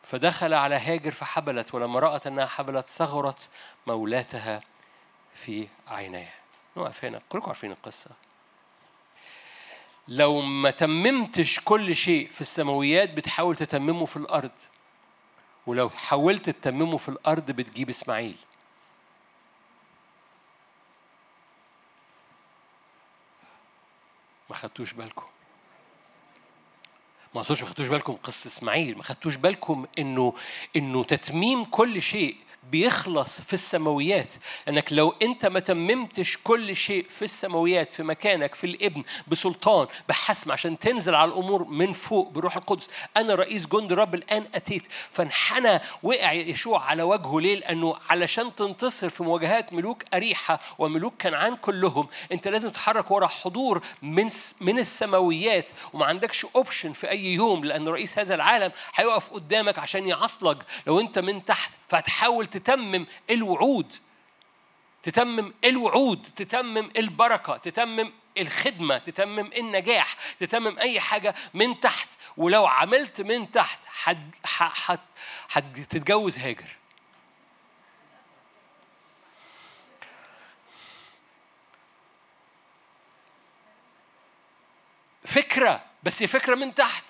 فدخل على هاجر فحبلت ولما رأت أنها حبلت صغرت مولاتها في عينيها نقف هنا كلكم عارفين القصة. لو ما تممتش كل شيء في السماويات بتحاول تتممه في الأرض ولو حاولت تتممه في الأرض بتجيب إسماعيل. ما خدتوش بالكم؟ ما ما خدتوش بالكم قصة إسماعيل ما خدتوش بالكم إنه إنه تتميم كل شيء بيخلص في السماويات. انك لو أنت ما تممتش كل شيء في السماويات في مكانك في الإبن بسلطان بحسم عشان تنزل على الأمور من فوق بروح القدس أنا رئيس جند رب الآن أتيت. فانحنى وقع يشوع على وجهه ليه؟ لأنه علشان تنتصر في مواجهات ملوك أريحة وملوك كنعان كلهم أنت لازم تتحرك ورا حضور من من السماويات. وما عندكش اوبشن في أي يوم لأن رئيس هذا العالم هيقف قدامك عشان يعصلك. لو أنت من تحت فهتحاول تتمم الوعود. تتمم الوعود تتمم البركة تتمم الخدمة تتمم النجاح تتمم أي حاجة من تحت. ولو عملت من تحت هتتجوز هاجر. فكرة بس هي فكرة من تحت.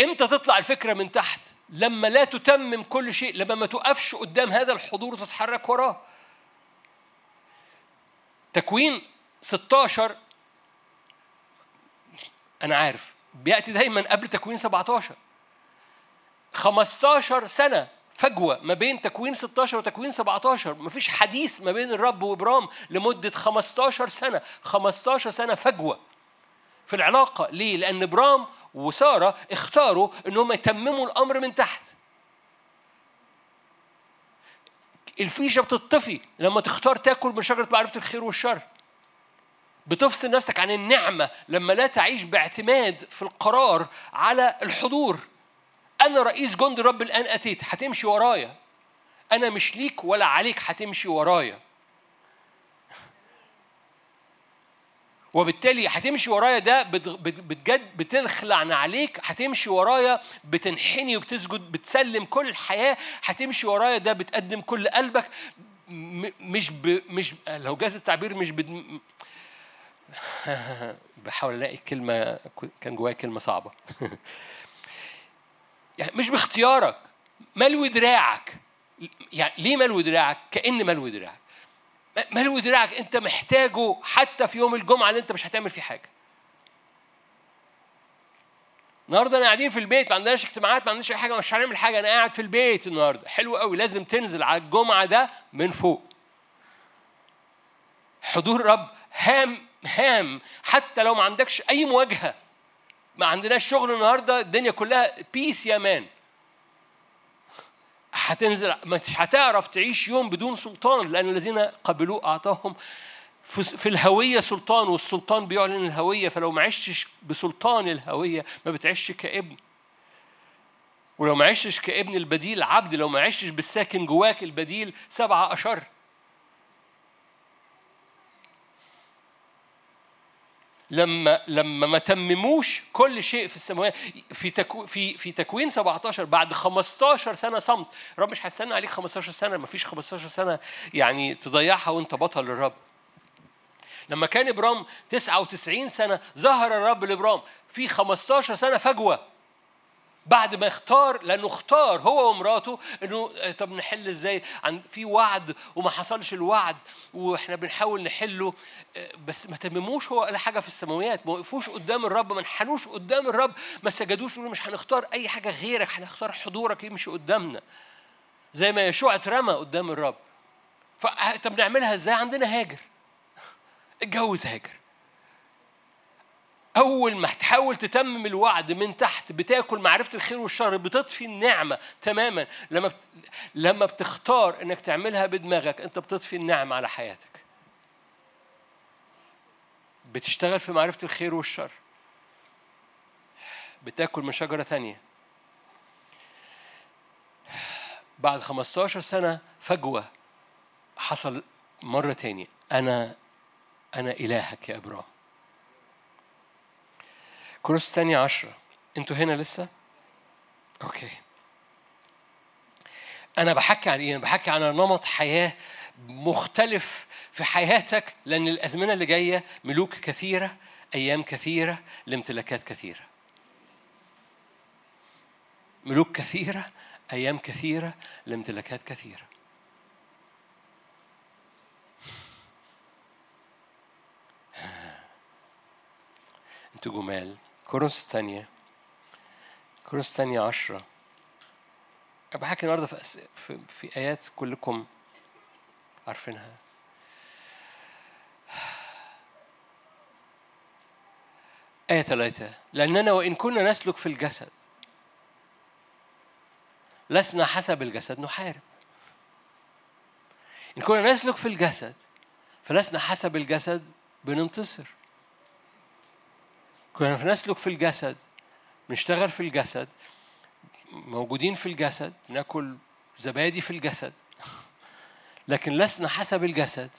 إمتى تطلع الفكرة من تحت؟ لما لا تتمم كل شيء لما ما تقفش قدام هذا الحضور وتتحرك وراه. تكوين 16 أنا عارف بيأتي دايما قبل تكوين 17 15 سنة فجوة ما بين تكوين 16 وتكوين 17 مفيش حديث ما بين الرب وإبرام لمدة 15 سنة. 15 سنة فجوة في العلاقة. ليه؟ لأن إبرام وسارة اختاروا إنهم يتمموا الأمر من تحت. الفيشة بتطفي لما تختار تاكل من شجرة معرفة الخير والشر. بتفصل نفسك عن النعمة لما لا تعيش باعتماد في القرار على الحضور. أنا رئيس جند رب الآن أتيت هتمشي ورايا. أنا مش ليك ولا عليك هتمشي ورايا. وبالتالي هتمشي ورايا ده بتجد بتنخلع عليك هتمشي ورايا بتنحني وبتسجد بتسلم كل الحياة هتمشي ورايا ده بتقدم كل قلبك. مش ب... مش لو جاز التعبير مش بد... بحاول ألاقي كلمة كان جوايا كلمة صعبة. يعني مش باختيارك ملوي دراعك يعني ليه ملوي دراعك كأن ملوي دراعك ملوي دراعك انت محتاجه حتى في يوم الجمعة اللي انت مش هتعمل فيه حاجة. النهارده أنا قاعدين في البيت ما عندناش اجتماعات ما عندناش أي حاجة مش هنعمل حاجة أنا قاعد في البيت النهارده. حلو قوي لازم تنزل على الجمعة ده من فوق. حضور رب هام هام. حتى لو ما عندكش أي مواجهة ما عندناش شغل النهارده الدنيا كلها بيس يا مان. هتنزل مش هتعرف تعيش يوم بدون سلطان لأن الذين قبلوه أعطاهم في الهوية سلطان والسلطان بيعلن الهوية فلو ما عشتش بسلطان الهوية ما بتعيش كابن. ولو ما عشتش كابن البديل عبد لو ما عشتش بالساكن جواك البديل سبعة أشر لما لما ما تمموش كل شيء في السماوات. في تكو في في تكوين 17 بعد 15 سنة صمت. الرب مش هيستنى عليك 15 سنة ما فيش 15 سنة يعني تضيعها وانت بطل للرب لما كان ابرام 99 سنة ظهر الرب لابرام في 15 سنة فجوة. بعد ما اختار لأنه اختار هو ومراته إنه آه، طب نحل إزاي؟ عن في وعد وما حصلش الوعد وإحنا بنحاول نحله آه، بس ما تمموش هو ولا حاجة في السماويات ما وقفوش قدام الرب ما انحنوش قدام الرب ما سجدوش يقولوا مش هنختار أي حاجة غيرك هنختار حضورك يمشي قدامنا زي ما يشوع اترمى قدام الرب. طب نعملها إزاي؟ عندنا هاجر. اتجوز هاجر. أول ما تحاول تتمم الوعد من تحت بتاكل معرفة الخير والشر بتطفي النعمة تماما لما لما بتختار إنك تعملها بدماغك أنت بتطفي النعمة على حياتك. بتشتغل في معرفة الخير والشر. بتاكل من شجرة تانية. بعد 15 سنة فجوة حصل مرة تانية أنا أنا إلهك يا إبراهيم كورنثوس الثانية عشرة. أنتوا هنا لسه؟ أوكي. أنا بحكي عن إيه؟ أنا بحكي عن نمط حياة مختلف في حياتك لأن الأزمنة اللي جاية ملوك كثيرة أيام كثيرة لامتلاكات كثيرة. ملوك كثيرة أيام كثيرة لامتلاكات كثيرة. أنتوا جمال. كورنثوس الثانية. كورنثوس الثانية عشرة. بحكي النهارده في, أس... في في آيات كلكم عارفينها. آية ثلاثة لأننا وإن كنا نسلك في الجسد لسنا حسب الجسد نحارب. إن كنا نسلك في الجسد فلسنا حسب الجسد بننتصر. كنا نسلك في الجسد نشتغل في الجسد موجودين في الجسد ناكل زبادي في الجسد لكن لسنا حسب الجسد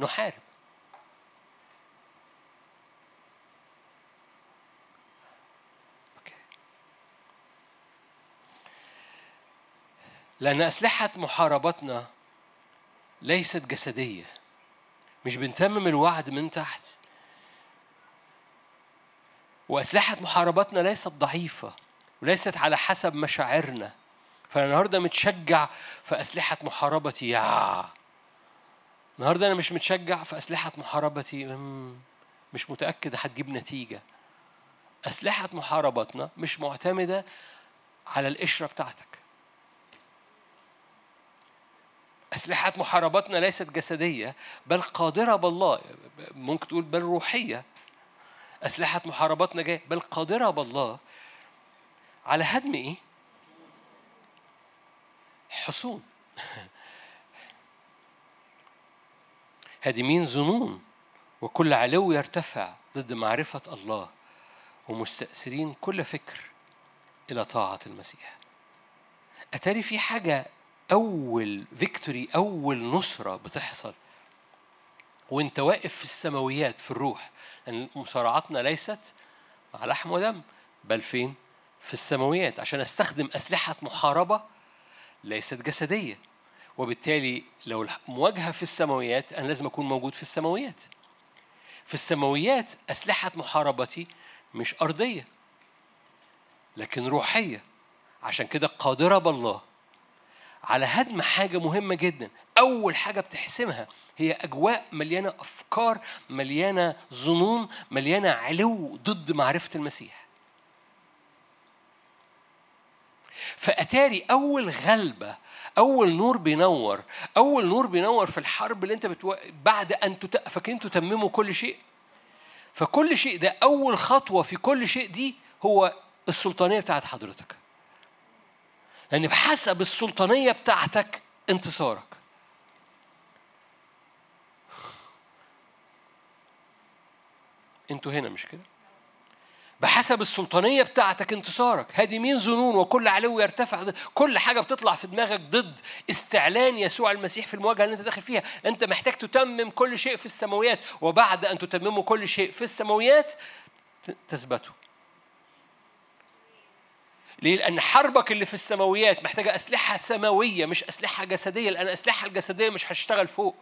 نحارب. لأن أسلحة محاربتنا ليست جسدية مش بنتمم الوعد من تحت. وأسلحة محاربتنا ليست ضعيفة وليست على حسب مشاعرنا. فأنا النهاردة متشجع في أسلحة محاربتي يا. النهاردة أنا مش متشجع في أسلحة محاربتي مش متأكد هتجيب نتيجة. أسلحة محاربتنا مش معتمدة على القشرة بتاعتك. أسلحة محاربتنا ليست جسدية بل قادرة بالله ممكن تقول بل روحية أسلحة محاربتنا جاية. بل قادرة بالله على هدم إيه؟ حصون. هادمين ظنون وكل علو يرتفع ضد معرفة الله ومستأثرين كل فكر إلى طاعة المسيح. أتاري في حاجة أول فيكتوري أول نصرة بتحصل وأنت واقف في السماويات في الروح لأن مصارعتنا ليست مع لحم ودم بل فين؟ في السماويات. عشان أستخدم أسلحة محاربة ليست جسدية. وبالتالي لو المواجهة في السماويات أنا لازم أكون موجود في السماويات. في السماويات أسلحة محاربتي مش أرضية لكن روحية. عشان كده قادرة بالله على هدم حاجة مهمة جدا. أول حاجة بتحسمها هي أجواء مليانة أفكار مليانة ظنون مليانة علو ضد معرفة المسيح. فأتاري أول غلبة أول نور بينور أول نور بينور في الحرب اللي أنت بتو... بعد أن تت... فاكرين تتمموا كل شيء؟ فكل شيء ده أول خطوة في كل شيء دي هو السلطانية بتاعت حضرتك. لأن يعني بحسب السلطانية بتاعتك انتصارك. أنتوا هنا مش كده؟ بحسب السلطانية بتاعتك انتصارك. هادمين ظنون وكل علو يرتفع كل حاجة بتطلع في دماغك ضد استعلان يسوع المسيح في المواجهة اللي انت داخل فيها. انت محتاج تتمم كل شيء في السماويات. وبعد أن تتمموا كل شيء في السماويات تثبتوا. ليه؟ لأن حربك اللي في السماويات محتاجة أسلحة سماوية مش أسلحة جسدية. لأن الأسلحة الجسدية مش هتشتغل فوق.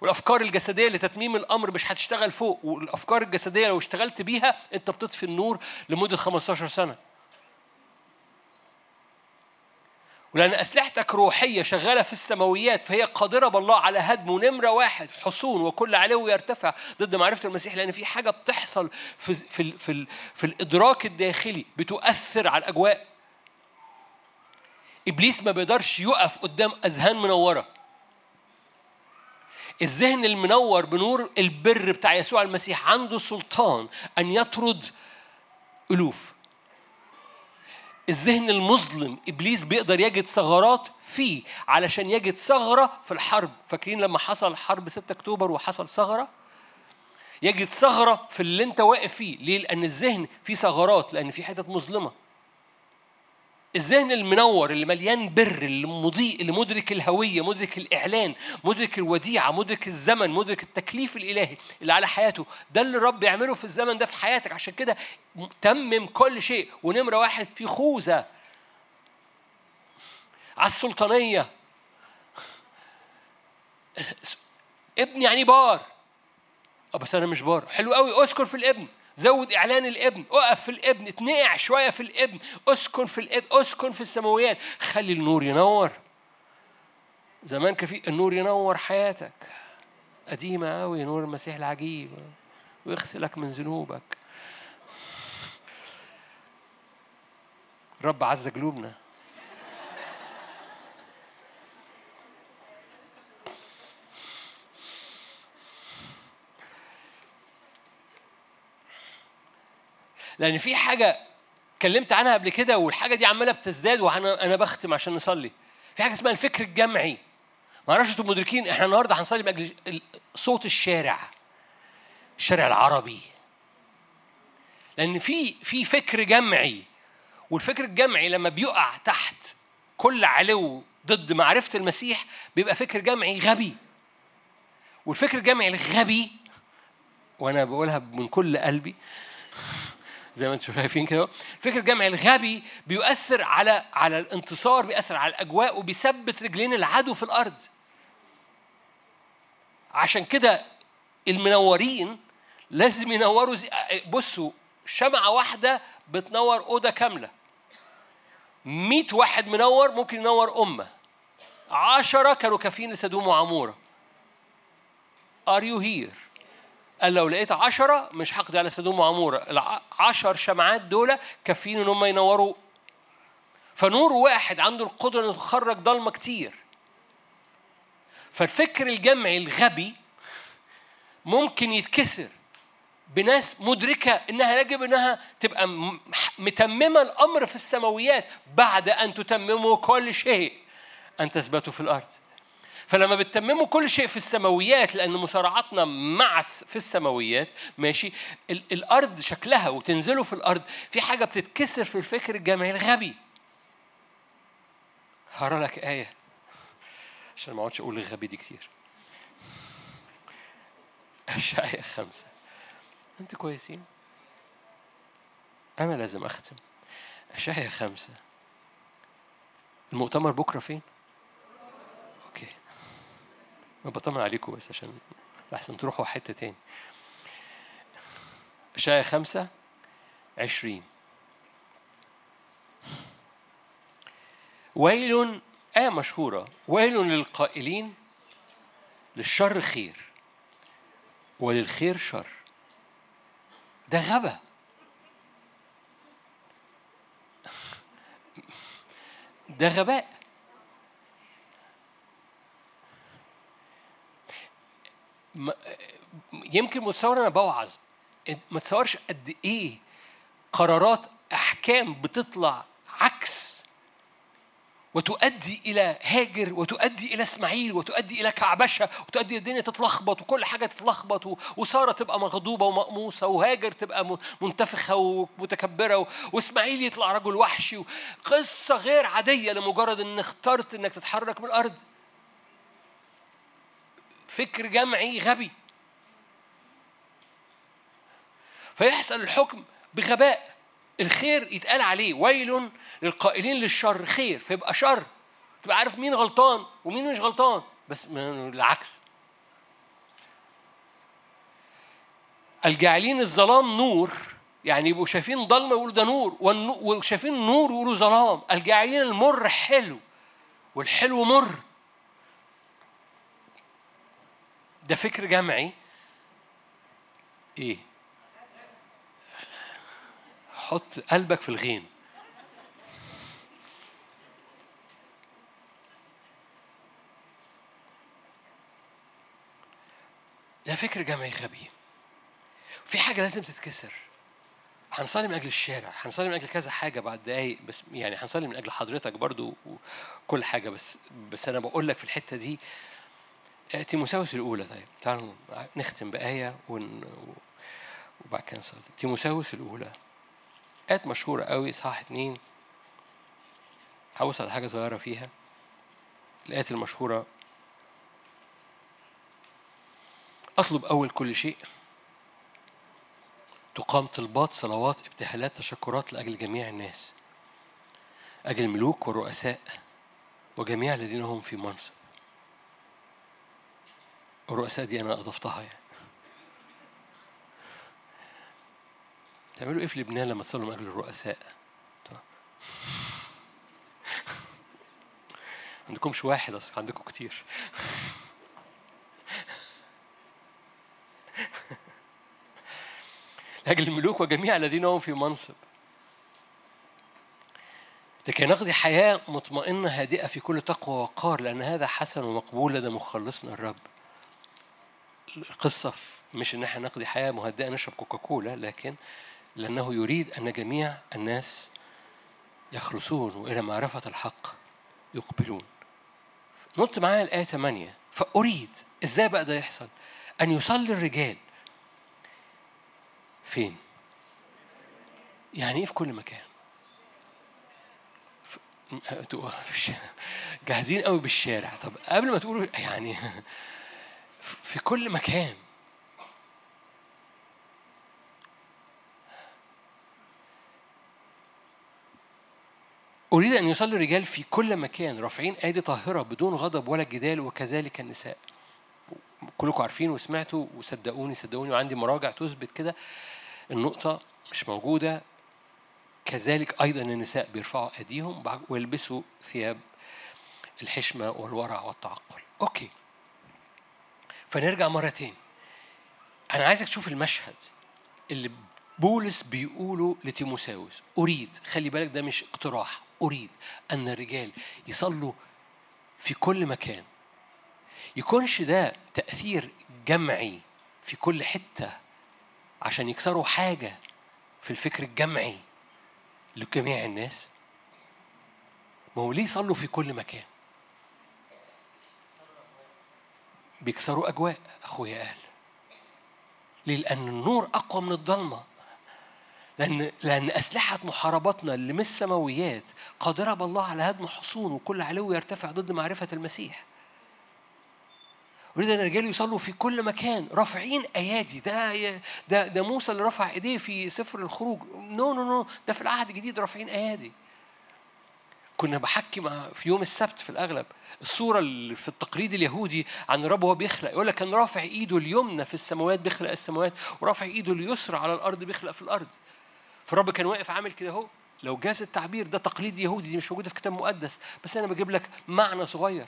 والأفكار الجسدية لتتميم الأمر مش هتشتغل فوق والأفكار الجسدية لو اشتغلت بيها أنت بتطفي النور لمدة 15 سنة. ولأن أسلحتك روحية شغالة في السماويات فهي قادرة بالله على هدم ونمرة واحد حصون وكل علو يرتفع ضد معرفة المسيح لأن في حاجة بتحصل في في في, في الإدراك الداخلي بتؤثر على الأجواء. إبليس ما بيقدرش يقف قدام أذهان منورة. الذهن المنور بنور البر بتاع يسوع المسيح عنده سلطان أن يطرد ألوف. الذهن المظلم إبليس بيقدر يجد ثغرات فيه علشان يجد ثغرة في الحرب. فاكرين لما حصل حرب 6 أكتوبر وحصل ثغرة؟ يجد ثغرة في اللي أنت واقف فيه. ليه؟ لأن الذهن فيه ثغرات لأن في حتت مظلمة. الذهن المنور اللي مليان بر اللي اللي مدرك الهوية مدرك الإعلان مدرك الوديعة مدرك الزمن مدرك التكليف الإلهي اللي على حياته. ده اللي الرب يعمله في الزمن ده في حياتك. عشان كده تمم كل شيء. ونمرة واحد في خوذة. على السلطانية. ابن يعني بار. أه بس أنا مش بار. حلو قوي أذكر في الابن. زود إعلان الابن أقف في الابن اتنقع شوية في الابن أسكن في الابن أسكن في السماويات. خلي النور ينور. زمان كان في النور ينور حياتك. قديمة قوي نور المسيح العجيب. ويغسلك من ذنوبك. رب عز قلوبنا. لأن في حاجة اتكلمت عنها قبل كده والحاجة دي عمالة بتزداد وأنا أنا بختم عشان نصلي. في حاجة اسمها الفكر الجمعي. ما أعرفش أنتم مدركين إحنا النهارده هنصلي من أجل صوت الشارع. الشارع العربي. لأن في في فكر جمعي. والفكر الجمعي لما بيقع تحت كل علو ضد معرفة المسيح بيبقى فكر جمعي غبي. والفكر الجمعي الغبي وأنا بقولها من كل قلبي زي ما أنتم شايفين كده الفكر الجمعي الغبي بيؤثر على على الانتصار بيأثر على الأجواء وبيثبت رجلين العدو في الأرض عشان كده المنورين لازم ينوروا. بصوا شمعة واحدة بتنور أوضة كاملة مئة واحد منور ممكن ينور أمة عشرة كانوا كافيين لسدوم وعمورة Are you here؟ قال لو لقيت عشرة مش هقضي على سدوم وعمورة العشر شمعات دول كافيين إن هم ينوروا. فنور واحد عنده القدرة إنه يخرج ضلمة كتير. فالفكر الجمعي الغبي ممكن يتكسر بناس مدركة إنها يجب إنها تبقى متممة الأمر في السماويات بعد أن تتمموا كل شيء. أن تثبتوا في الأرض. فلما بتتمموا كل شيء في السماويات لأن مصارعتنا مع في السماويات ماشي ال- الأرض شكلها وتنزلوا في الأرض في حاجة بتتكسر في الفكر الجمعي الغبي. هقرأ لك آية عشان ما أقعدش أقول الغبي دي كتير. أشعياء خمسة. أنتوا كويسين؟ أنا لازم أختم. أشعياء خمسة. المؤتمر بكرة فين؟ أنا بطمن عليكم بس عشان لحسن تروحوا حتة تاني. اشعياء خمسة عشرين. ويل آية مشهورة. ويل للقائلين للشر خير وللخير شر. ده غبا ده غباء. يمكن متصور أنا بوعظ. ما تصورش قد إيه قرارات أحكام بتطلع عكس وتؤدي إلى هاجر وتؤدي إلى إسماعيل وتؤدي إلى كعبشة وتؤدي الدنيا تتلخبط وكل حاجة تتلخبط وسارة تبقى مغضوبة ومقموسه وهاجر تبقى منتفخة ومتكبرة وإسماعيل يطلع رجل وحشي قصة غير عادية لمجرد إن اخترت إنك تتحرك من الأرض. فكر جمعي غبي. فيحصل الحكم بغباء. الخير يتقال عليه. ويل للقائلين للشر خير. فيبقى شر. تبقى عارف مين غلطان ومين مش غلطان. بس العكس. الجاعلين الظلام نور. يعني يبقوا شايفين ضلمه يقولوا ده نور. وشايفين نور يقولوا ظلام. الجاعلين المر حلو. والحلو مر. ده فكر جمعي إيه؟ حط قلبك في الغين. ده فكر جمعي غبي. في حاجة لازم تتكسر. هنصلي من أجل الشارع هنصلي من أجل كذا حاجة بعد دقايق بس يعني هنصلي من أجل حضرتك برضو وكل حاجة بس بس أنا بقول لك في الحتة دي تيموساوس الأولى طيب. تعالوا نختم بآية ون... وبعد كده نصلي. تيموساوس الأولى. آيات مشهورة قوي صح؟ اتنين. هوصل لحاجة صغيرة فيها. الآيات المشهورة. أطلب أول كل شيء. تقام طلبات صلوات ابتهالات تشكرات لأجل جميع الناس. أجل الملوك والرؤساء وجميع الذين هم في منصب. الرؤساء دي أنا أضفتها يعني. تعملوا إيه في لبنان لما تصلوا من أجل الرؤساء؟ عندكمش واحد أصلا عندكم كتير. لأجل الملوك وجميع الذين هم في منصب. لكي نقضي حياة مطمئنة هادئة في كل تقوى ووقار لأن هذا حسن ومقبول لدى مخلصنا الرب. القصة مش إن إحنا نقضي حياة مهدئة نشرب كوكاكولا لكن لأنه يريد أن جميع الناس يخلصون وإلى معرفة الحق يقبلون. نط معايا الآية 8 فأريد إزاي بقى ده يحصل؟ أن يصلي الرجال. فين؟ يعني إيه في كل مكان؟ جاهزين قوي بالشارع. طب قبل ما تقولوا يعني في كل مكان. أريد أن يصلي الرجال في كل مكان رافعين أيدي طاهرة بدون غضب ولا جدال وكذلك النساء. كلكم عارفين وسمعتوا وصدقوني صدقوني وعندي مراجع تثبت كده. النقطة مش موجودة. كذلك أيضا النساء بيرفعوا أيديهم ويلبسوا ثياب الحشمة والورع والتعقل. أوكي. فنرجع مرة تاني. أنا عايزك تشوف المشهد اللي بولس بيقوله لتيموساوس. أريد خلي بالك ده مش اقتراح أريد أن الرجال يصلوا في كل مكان. يكونش ده تأثير جمعي في كل حتة عشان يكسروا حاجة في الفكر الجمعي لجميع الناس. ما هو ليه صلوا في كل مكان؟ بيكسروا أجواء. أخويا قال. ليه؟ لأن النور أقوى من الضلمة. لأن لأن أسلحة محاربتنا اللي في السماويات قادرة بالله على هدم حصون وكل علو يرتفع ضد معرفة المسيح. أريد أن الرجال يصلوا في كل مكان. رافعين أيادي. ده ده ده موسى اللي رفع إيديه في سفر الخروج. no no no ده في العهد الجديد رافعين أيادي. كنا بحكي مع في يوم السبت في الأغلب الصورة اللي في التقليد اليهودي عن الرب وهو بيخلق يقول لك كان رافع إيده اليمنى في السماوات بيخلق السماوات ورافع إيده اليسرى على الأرض بيخلق في الأرض. فالرب كان واقف عامل كده أهو. لو جاز التعبير ده تقليد يهودي دي مش موجودة في كتاب مقدس بس أنا بجيب لك معنى صغير.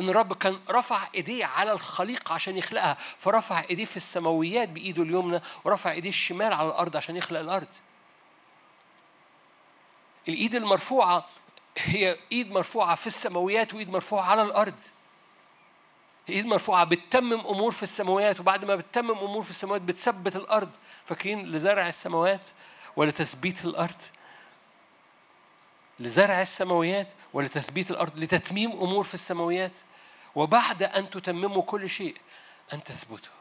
إن الرب كان رفع إيديه على الخليقة عشان يخلقها فرفع إيديه في السماويات بإيده اليمنى ورفع إيديه الشمال على الأرض عشان يخلق الأرض. الإيد المرفوعة هي إيد مرفوعة في السماويات وإيد مرفوعة على الأرض. إيد مرفوعة بتتمم أمور في السماوات وبعد ما بتتمم أمور في السماوات بتثبت الأرض. فاكرين لزرع السماوات ولتثبيت الأرض؟ لزرع السماويات ولتثبيت الأرض؟ لتتميم أمور في السماويات. وبعد أن تتمموا كل شيء أن تثبتوا.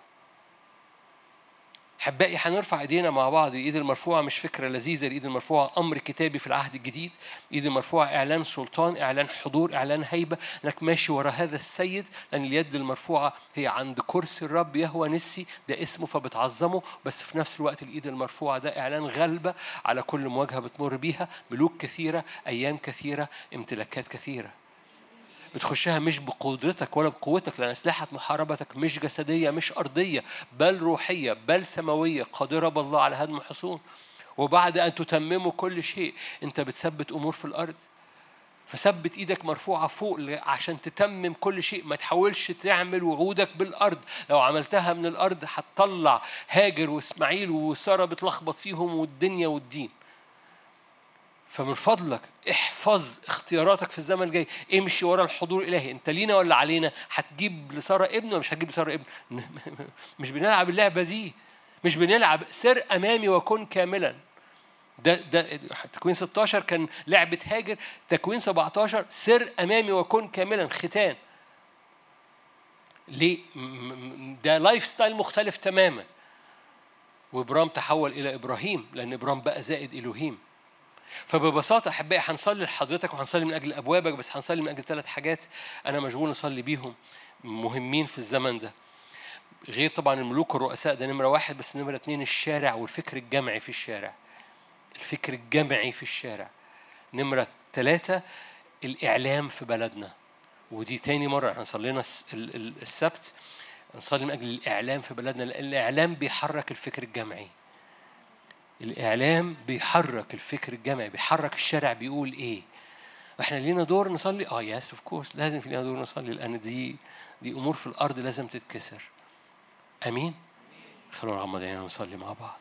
احبائي هنرفع إيدينا مع بعض. الايد المرفوعة مش فكرة لذيذة. الايد المرفوعة أمر كتابي في العهد الجديد. الايد المرفوعة إعلان سلطان إعلان حضور إعلان هيبة. إنك ماشي ورا هذا السيد لأن اليد المرفوعة هي عند كرسي الرب يهوى نسي. ده اسمه فبتعظمه. بس في نفس الوقت الإيد المرفوعة ده إعلان غلبة على كل مواجهة بتمر بيها. ملوك كثيرة أيام كثيرة امتلاكات كثيرة. بتخشها مش بقدرتك ولا بقوتك لأن أسلحة محاربتك مش جسدية مش أرضية بل روحية بل سماوية. قادرة بالله على هدم الحصون وبعد أن تتمموا كل شيء أنت بتثبت أمور في الأرض. فثبت إيدك مرفوعة فوق عشان تتمم كل شيء. ما تحاولش تعمل وعودك بالأرض. لو عملتها من الأرض هتطلع هاجر وإسماعيل وسارة بتلخبط فيهم والدنيا والدين. فمن فضلك احفظ اختياراتك في الزمن الجاي. امشي ورا الحضور الإلهي. انت لينا ولا علينا؟ هتجيب لسارة ابن ولا مش هتجيب لسارة ابن؟ مش بنلعب اللعبة دي. مش بنلعب سر أمامي وكن كاملا. ده ده تكوين 16 كان لعبة هاجر. تكوين 17 سر أمامي وكن كاملا. ختان. ليه؟ ده lifestyle مختلف تماما. وإبرام تحول إلى إبراهيم لأن إبرام بقى زائد إلوهيم فببساطة أحبائي هنصلي لحضرتك وهنصلي من أجل أبوابك بس هنصلي من أجل ثلاث حاجات أنا مشغول نصلي بيهم مهمين في الزمن ده. غير طبعا الملوك والرؤساء ده نمرة واحد بس نمرة اتنين الشارع والفكر الجمعي في الشارع. الفكر الجمعي في الشارع. نمرة ثلاثة الإعلام في بلدنا. ودي تاني مرة إحنا صلينا السبت نصلي من أجل الإعلام في بلدنا لأن الإعلام بيحرك الفكر الجمعي. الإعلام بيحرك الفكر الجمعي بيحرك الشارع بيقول إيه؟ إحنا لينا دور نصلي؟ آه yes of course لازم في لينا دور نصلي لأن دي دي أمور في الأرض لازم تتكسر. آمين؟ خلونا نغمض عينينا ونصلي مع بعض.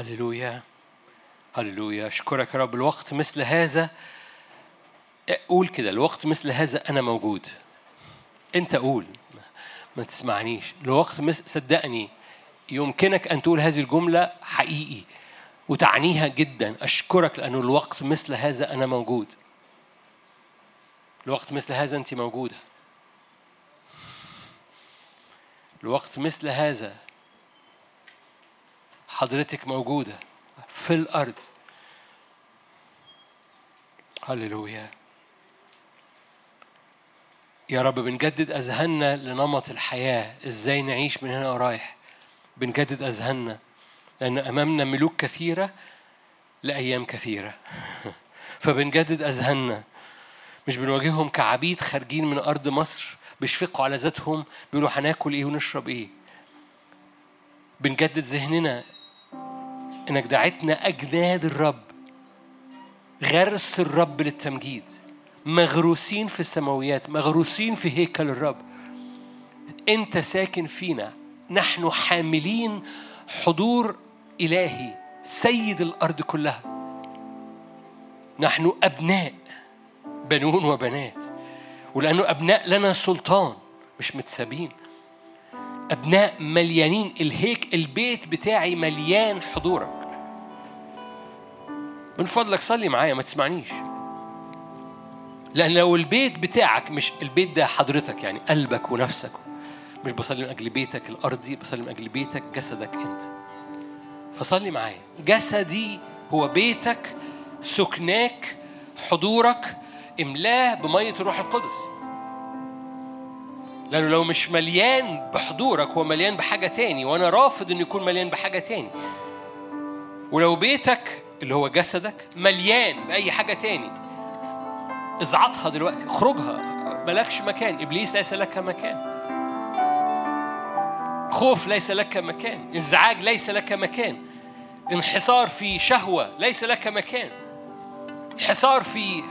هللويا. هللويا. أشكرك يا رب. الوقت مثل هذا قول كده. الوقت مثل هذا أنا موجود. أنت قول. ما تسمعنيش. الوقت مثل صدقني يمكنك أن تقول هذه الجملة حقيقي وتعنيها جدا. أشكرك لأنه الوقت مثل هذا أنا موجود. الوقت مثل هذا أنت موجودة. الوقت مثل هذا حضرتك موجودة في الأرض. هللويا. يا رب بنجدد أذهاننا لنمط الحياة. إزاي نعيش من هنا ورايح؟ بنجدد أذهاننا لأن أمامنا ملوك كثيرة لأيام كثيرة. فبنجدد أذهاننا. مش بنواجههم كعبيد خارجين من أرض مصر بيشفقوا على ذاتهم بيقولوا هناكل إيه ونشرب إيه. بنجدد ذهننا إنك دعيتنا اجناد الرب غرس الرب للتمجيد مغروسين في السماويات مغروسين في هيكل الرب. أنت ساكن فينا. نحن حاملين حضور إلهي سيد الأرض كلها. نحن أبناء بنون وبنات. ولأنه أبناء لنا سلطان مش متسابين. أبناء مليانين. الهيك البيت بتاعي مليان حضورك. من فضلك صلي معايا ما تسمعنيش. لأن لو البيت بتاعك مش البيت ده حضرتك يعني قلبك ونفسك مش بصلي من أجل بيتك الأرضي بصلي من أجل بيتك جسدك أنت. فصلي معايا. جسدي هو بيتك سكناك حضورك إملاه بمية الروح القدس. لأنه لو مش مليان بحضورك هو مليان بحاجة تاني وأنا رافض إنه يكون مليان بحاجة تاني. ولو بيتك اللي هو جسدك مليان بأي حاجة تاني. ازعطها دلوقتي اخرجها ملكش مكان إبليس ليس لك مكان. خوف ليس لك مكان انزعاج ليس لك مكان. انحصار في شهوة ليس لك مكان. انحصار في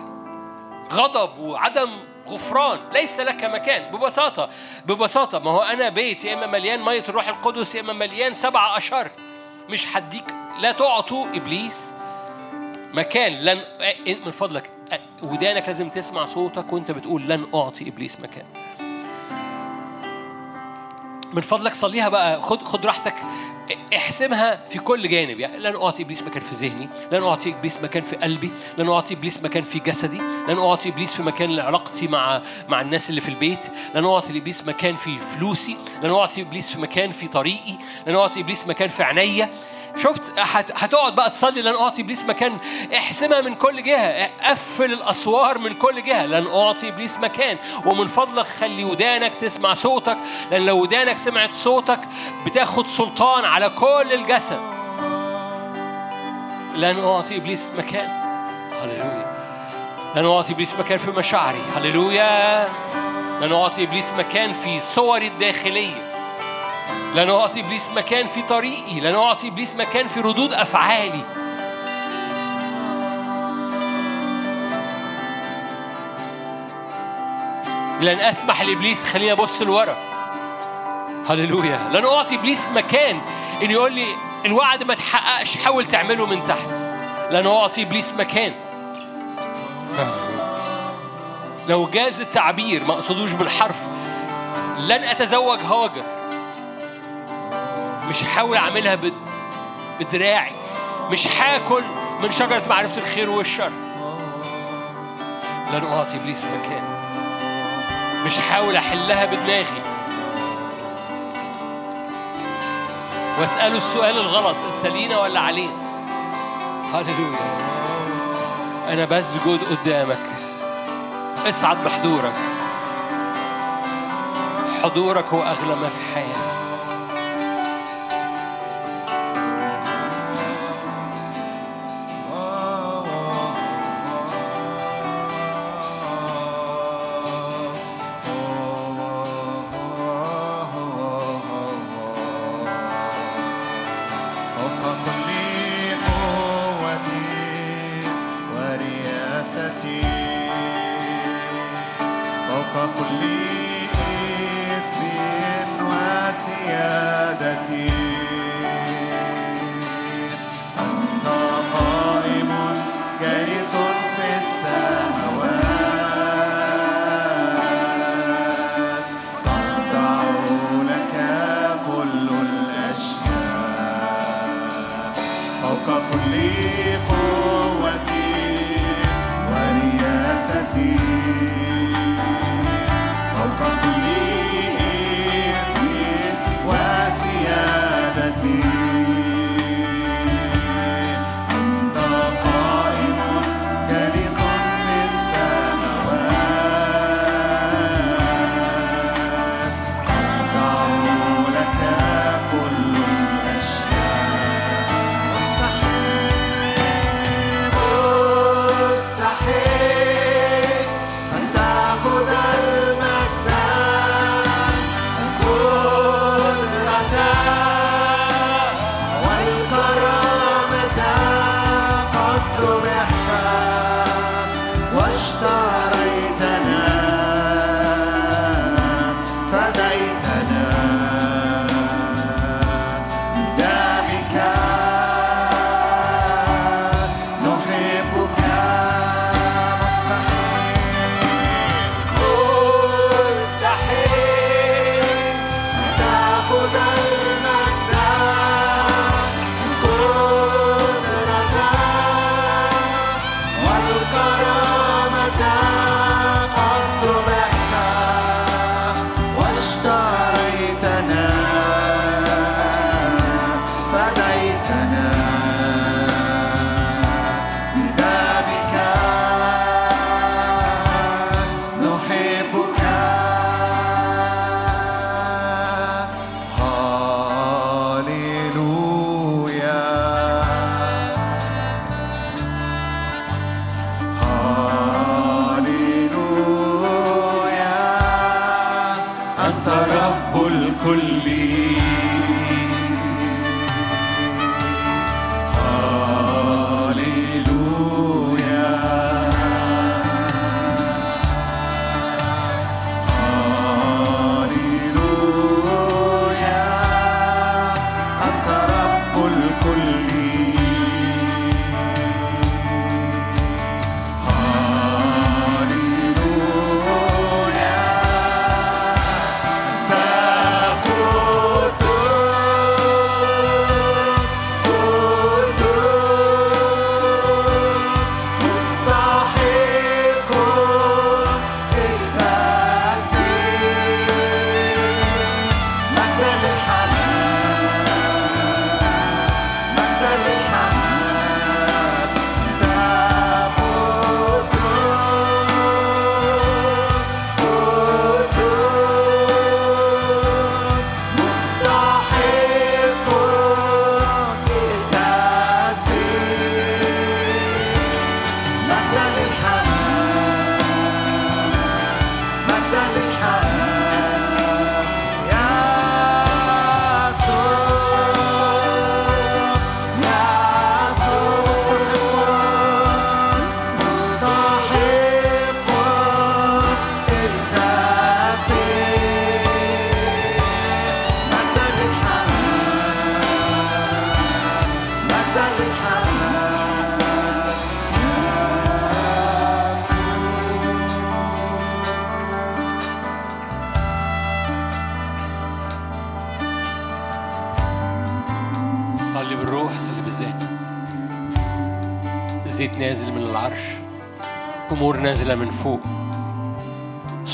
غضب وعدم غفران ليس لك مكان. ببساطة ببساطة ما هو أنا بيت يا إما مليان مية الروح القدس يا إما مليان سبع أشهر. مش هديك لا تعطوا إبليس. مكان لن من فضلك ودانك لازم تسمع صوتك وانت بتقول لن أعطي إبليس مكان. من فضلك صليها بقى خد خد راحتك احسمها في كل جانب. يعني لن أعطي إبليس مكان في ذهني لن أعطي إبليس مكان في قلبي لن أعطي إبليس مكان في جسدي لن أعطي إبليس في مكان علاقتي مع مع الناس اللي في البيت لن أعطي إبليس مكان في فلوسي لن أعطي إبليس في مكان في طريقي لن أعطي إبليس مكان في عينيا شفت؟ هتقعد بقى تصلي لن أعطي إبليس مكان. احسمها من كل جهة. قفل الأسوار من كل جهة. لن أعطي إبليس مكان. ومن فضلك خلي ودانك تسمع صوتك. لأن لو ودانك سمعت صوتك بتاخد سلطان على كل الجسد. لن أعطي إبليس مكان. هللويا. لن أعطي إبليس مكان في مشاعري. هللويا. لن أعطي إبليس مكان في صوري الداخلية. لن أعطي إبليس مكان في طريقي لن أعطي إبليس مكان في ردود أفعالي. لن أسمح لإبليس خليني أبص لورا. هللويا. لن أعطي إبليس مكان إن يقول لي الوعد ما تحققش حاول تعمله من تحت. لن أعطي إبليس مكان. لو جاز التعبير ما أقصدوش بالحرف. لن أتزوج هاجر مش هحاول أعملها بدراعي. مش هاكل من شجرة معرفة الخير والشر. لن أعطي إبليس مكان. مش هحاول أحلها بدماغي. وأسأله السؤال الغلط أنت لينا ولا علينا؟ هللويا. أنا بسجد قدامك. اسعد بحضورك حضورك هو أغلى ما في حياتي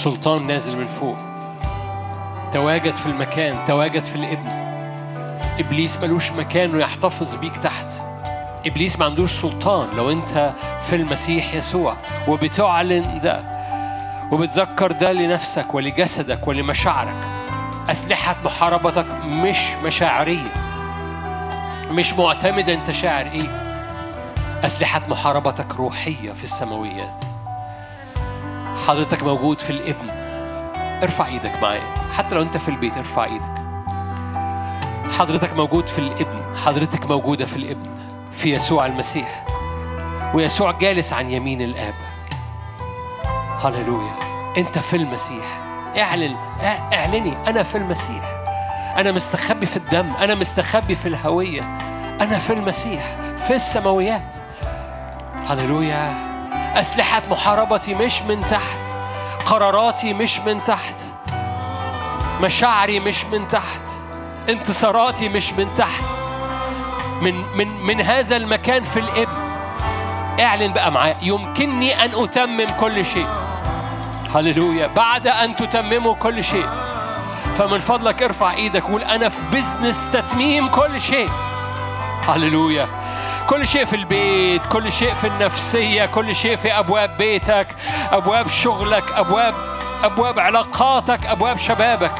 سلطان نازل من فوق. تواجد في المكان تواجد في الابن. إبليس ملوش مكان يحتفظ بيك تحت. إبليس ما عندوش سلطان. لو أنت في المسيح يسوع وبتعلن ده وبتذكر ده لنفسك ولجسدك ولمشاعرك أسلحة محاربتك مش مشاعرية. مش معتمدة أنت شاعر إيه. أسلحة محاربتك روحية في السماويات. حضرتك موجود في الابن. ارفع إيدك معايا. حتى لو انت في البيت ارفع إيدك. حضرتك موجود في الابن. حضرتك موجودة في الابن. في يسوع المسيح. ويسوع جالس عن يمين الآب. هللويا. انت في المسيح. اعلن. اعلني. أنا في المسيح. أنا مستخبي في الدم. أنا مستخبي في الهوية. أنا في المسيح. في السماويات. هللويا. أسلحة محاربتي مش من تحت قراراتي مش من تحت مشاعري مش من تحت انتصاراتي مش من تحت. من من من هذا المكان في الإبن. اعلن بقى معايا يمكنني أن أتمم كل شيء. هللويا. بعد أن تتمموا كل شيء. فمن فضلك ارفع إيدك وقول أنا في بزنس تتميم كل شيء. هللويا. كل شيء في البيت كل شيء في النفسية كل شيء في أبواب بيتك أبواب شغلك أبواب أبواب علاقاتك أبواب شبابك.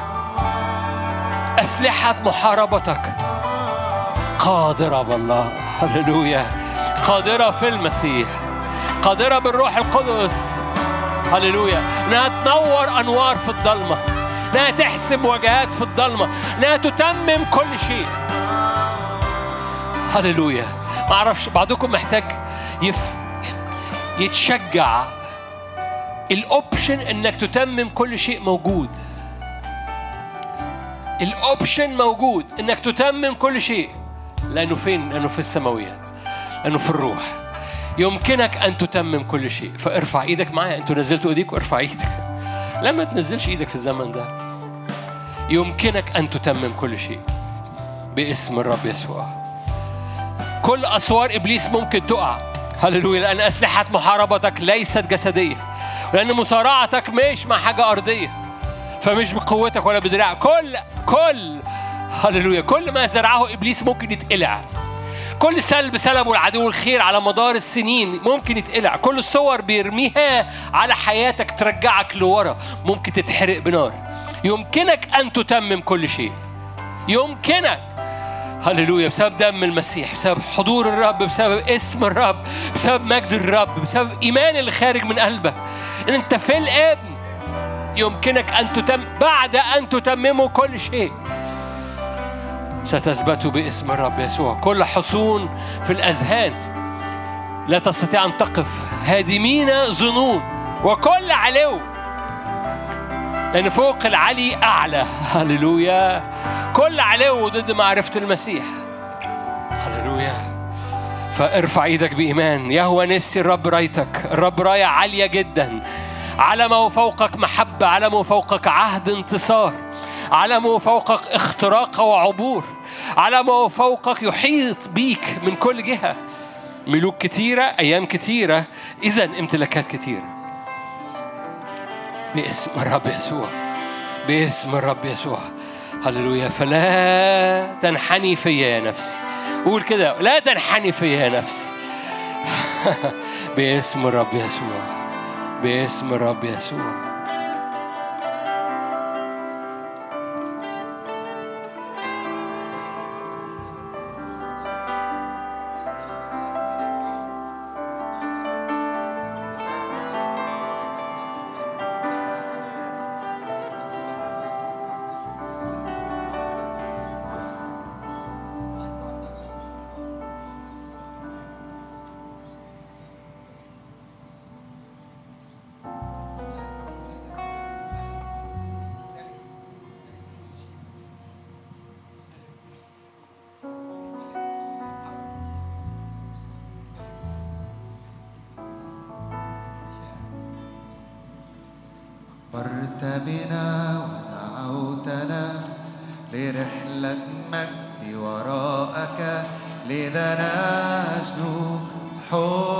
أسلحة محاربتك. قادرة بالله. هللويا. قادرة في المسيح. قادرة بالروح القدس. هللويا. انها تنور أنوار في الضلمه انها تحسم وجهات في الضلمه انها تتمم كل شيء. هللويا. ما أعرفش بعضكم محتاج يف يتشجع. ال option إنك تتمم كل شيء موجود. ال option موجود إنك تتمم كل شيء. لأنه فين؟ لأنه في السماويات. لأنه في الروح. يمكنك أن تتمم كل شيء. فارفع إيدك معايا. أنتوا نزلتوا إيديك وارفع إيدك. لما تنزلش إيدك في الزمن ده. يمكنك أن تتمم كل شيء. باسم الرب يسوع. كل أسوار إبليس ممكن تقع. هللويا لأن أسلحة محاربتك ليست جسدية. لأن مصارعتك مش مع حاجة أرضية. فمش بقوتك ولا بدراعك كل كل هللويا كل ما زرعه إبليس ممكن يتقلع. كل سلب سلبه العدو الخير على مدار السنين ممكن يتقلع. كل الصور بيرميها على حياتك ترجعك لورا. ممكن تتحرق بنار. يمكنك أن تتمم كل شيء. يمكنك. هللويا بسبب دم المسيح بسبب حضور الرب بسبب اسم الرب بسبب مجد الرب بسبب إيمان اللي خارج من قلبك. إن أنت في الابن يمكنك أن تتم بعد أن تتمموا كل شيء. ستثبتوا باسم الرب يسوع. كل حصون في الأذهان لا تستطيع أن تقف. هادمين ظنون. وكل علو لأن فوق العلي أعلى. هللويا. كل علو ضد معرفة المسيح. هللويا. فارفع إيدك بإيمان. يهوى نسي الرب رايتك. الرب راية عالية جدا. علمه فوقك محبة. علمه فوقك عهد انتصار. علمه فوقك اختراق وعبور. علمه فوقك يحيط بيك من كل جهة. ملوك كتيرة أيام كتيرة إذا امتلاكات كتيرة. باسم الرب يسوع. باسم الرب يسوع. هللويا. فلا تنحني فيا يا نفسي. قول كده. لا تنحني فيا يا نفسي. باسم الرب يسوع. باسم الرب يسوع. مرت بنا ودعوتنا لرحلة مجد وراءك لذا نجد حبا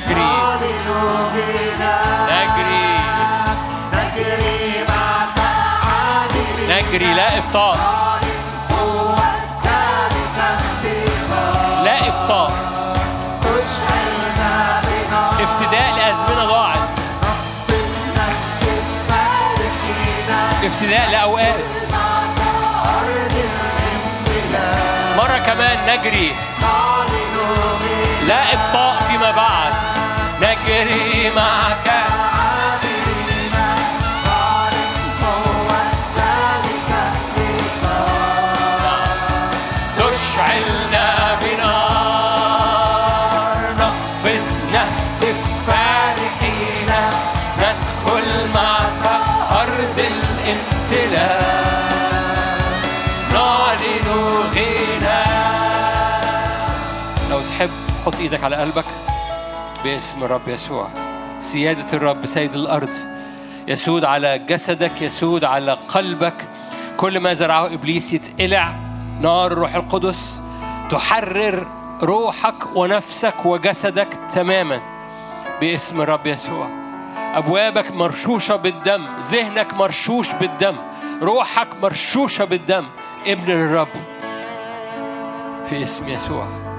نجري. نجري. نجري. معك نجري لا إبطاء لا إبطاء افتداء لأزمنة ضاعت. افتداء لأوقات. مرة كمان نجري. لا إبطاء فيما بعد نجري معك. حط إيدك على قلبك. باسم الرب يسوع. سيادة الرب سيد الأرض يسود على جسدك يسود على قلبك. كل ما زرعه إبليس يتقلع نار الروح القدس تحرر روحك ونفسك وجسدك تماما. باسم الرب يسوع. أبوابك مرشوشة بالدم ذهنك مرشوش بالدم روحك مرشوشة بالدم. ابن الرب في اسم يسوع.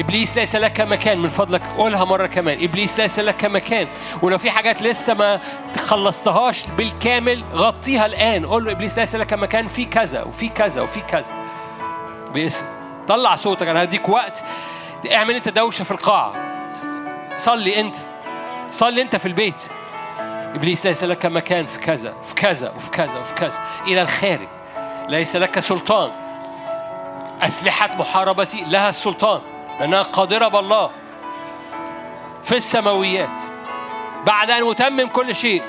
إبليس ليس لك مكان. من فضلك قولها مرة كمان. إبليس ليس لك مكان. ولو في حاجات لسه ما خلصتهاش بالكامل غطيها الآن. قول له إبليس ليس لك مكان. في كذا وفي كذا وفي كذا. باسم طلع صوتك. أنا هديك وقت. اعمل أنت دوشة في القاعة. صلي أنت. صلي أنت في البيت. إبليس ليس لك مكان. في كذا في كذا وفي كذا وفي كذا. إلى الخارج. ليس لك سلطان. أسلحة محاربتي لها السلطان. لأنها قادرة بالله في السماويات. بعد أن أتمم كل شيء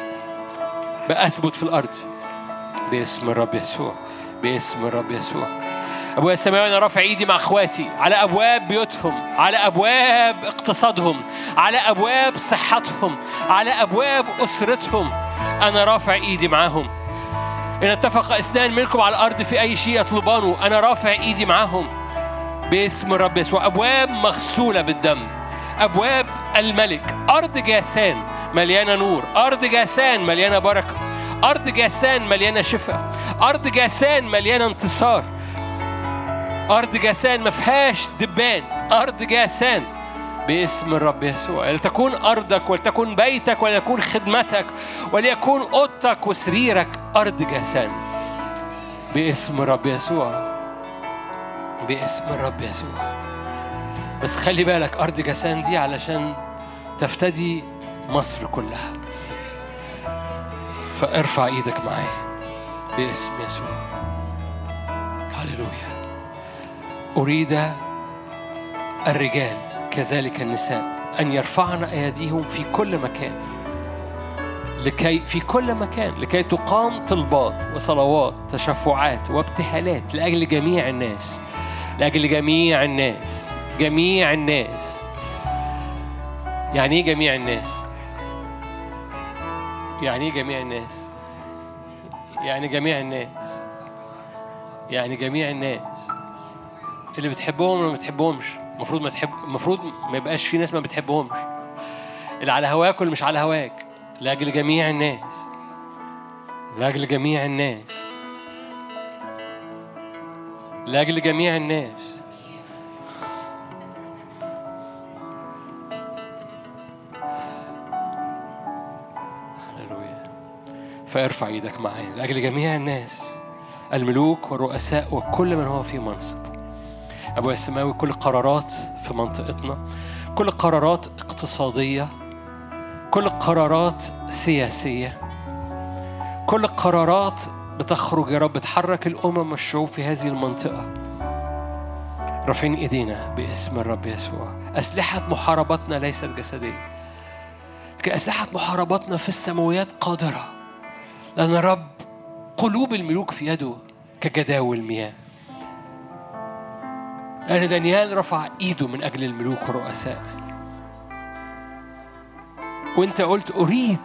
بأثبت في الأرض. باسم الرب يسوع باسم الرب يسوع. أبويا السماوي أنا رافع إيدي مع أخواتي. على أبواب بيوتهم على أبواب اقتصادهم على أبواب صحتهم على أبواب أسرتهم أنا رافع إيدي معاهم. إن اتفق إثنان منكم على الأرض في أي شيء يطلبانه أنا رافع إيدي معاهم. باسم الرب يسوع. أبواب مغسولة بالدم. أبواب الملك. أرض جاسان مليانة نور. أرض جاسان مليانة بركة. أرض جاسان مليانة شفاء. أرض جاسان مليانة انتصار. أرض جاسان ما فيهاش دبان. أرض جاسان باسم الرب يسوع. لتكون أرضك ولتكن بيتك وليكون خدمتك وليكون أوضتك وسريرك. أرض جاسان باسم الرب يسوع. باسم الرب يسوع. بس خلي بالك أرض جسان دي علشان تفتدي مصر كلها. فارفع إيدك معايا باسم يسوع. هللويا. أريد الرجال كذلك النساء أن يرفعن أيديهم في كل مكان. لكي في كل مكان. لكي تقام طلبات وصلوات تشفعات وابتهالات لأجل جميع الناس. لأجل جميع الناس جميع الناس. يعني إيه جميع الناس؟ يعني إيه جميع الناس؟ يعني جميع الناس. يعني جميع الناس. اللي بتحبهم وما بتحبهمش؟ المفروض ما تحب المفروض ما يبقاش في ناس ما بتحبهمش. اللي على هواك واللي مش على هواك. لأجل جميع الناس. لأجل جميع الناس. لأجل جميع الناس. فارفع إيدك معايا لأجل جميع الناس. الملوك والرؤساء وكل من هو في منصب. ابويا السماوي كل قرارات في منطقتنا كل قرارات اقتصادية كل قرارات سياسية كل قرارات بتخرج يا رب تحرك الأمم والشعوب في هذه المنطقة. رافعين إيدينا باسم الرب يسوع. أسلحة محاربتنا ليست جسدية. لكن أسلحة محاربتنا في السماويات قادرة. لأن الرب قلوب الملوك في يده كجداول المياه. لأن دانيال رفع إيده من أجل الملوك والرؤساء. وأنت قلت أريد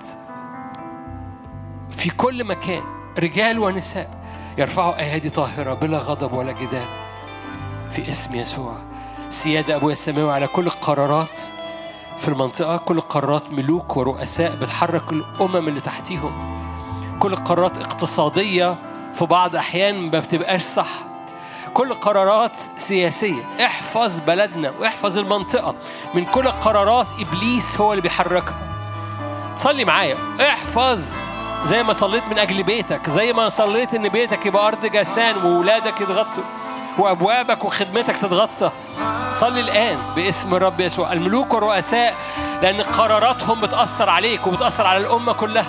في كل مكان رجال ونساء يرفعوا أيادي طاهرة بلا غضب ولا جدال في اسم يسوع. سيادة أبويا السماوي على كل القرارات في المنطقة كل قرارات ملوك ورؤساء بتحرك الأمم اللي تحتيهم. كل قرارات اقتصادية في بعض أحيان ما بتبقاش صح. كل قرارات سياسية. احفظ بلدنا واحفظ المنطقة. من كل قرارات إبليس هو اللي بيحركها. صلي معايا. احفظ زي ما صليت من أجل بيتك زي ما صليت إن بيتك يبقى أرض جسان وولادك يتغطوا وأبوابك وخدمتك تتغطى. صلي الآن باسم الرب يسوع. الملوك والرؤساء لأن قراراتهم بتأثر عليك وبتأثر على الأمة كلها.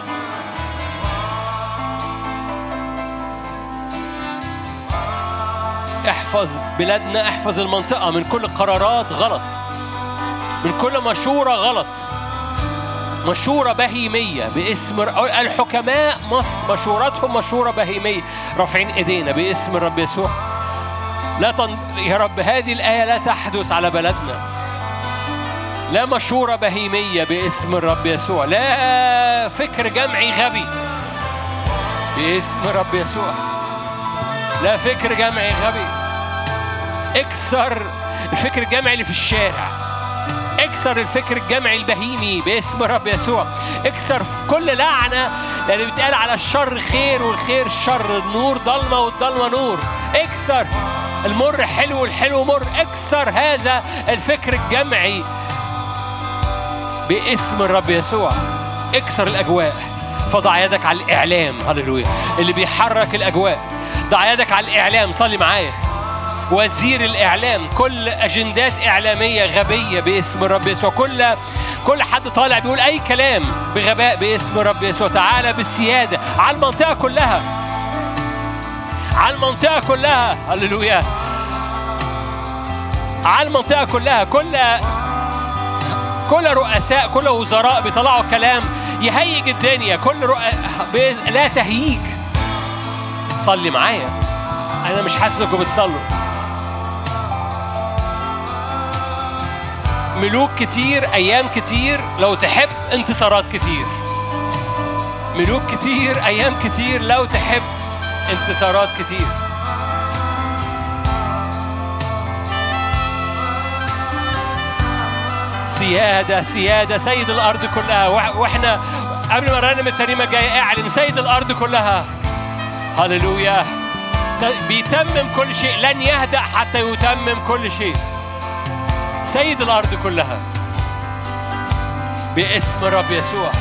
احفظ بلادنا احفظ المنطقة من كل قرارات غلط من كل مشورة غلط. مشورة بهيمية باسم الحكماء مصر مشوراتهم مشورة بهيمية. رافعين إيدينا باسم الرب يسوع. لا تن... يا رب هذه الآية لا تحدث على بلدنا. لا مشورة بهيمية باسم الرب يسوع. لا فكر جمعي غبي باسم الرب يسوع. لا فكر جمعي غبي. اكسر الفكر الجمعي اللي في الشارع. اكسر الفكر الجمعي البهيمي باسم الرب يسوع. اكسر كل لعنة لأن بيتقال على الشر خير والخير شر. النور ضلمة والضلمة نور. اكسر المر حلو والحلو مر. اكسر هذا الفكر الجمعي باسم الرب يسوع. اكسر الأجواء. فضع يدك على الإعلام. هللويا. اللي بيحرك الأجواء. ضع يدك على الإعلام. صلي معايا. وزير الإعلام كل أجندات إعلامية غبية باسم الرب يسوع. كل كل حد طالع بيقول أي كلام بغباء باسم الرب يسوع. تعالى بالسيادة على المنطقة كلها. على المنطقة كلها. هللويا. على المنطقة كلها. كل كل رؤساء كل وزراء بيطلعوا كلام يهيج الدنيا. كل رؤ... لا تهييج. صلي معايا. أنا مش حاسس انكم بتصلوا. ملوك كتير أيام كتير لو تحب انتصارات كتير. ملوك كتير أيام كتير لو تحب انتصارات كتير. سيادة سيادة سيد الأرض كلها. وإحنا قبل ما رنم الترنيمة الجاية أعلن سيد الأرض كلها. هللويا. بيتمم كل شيء. لن يهدأ حتى يتمم كل شيء. سيد الأرض كلها. باسم الرب يسوع.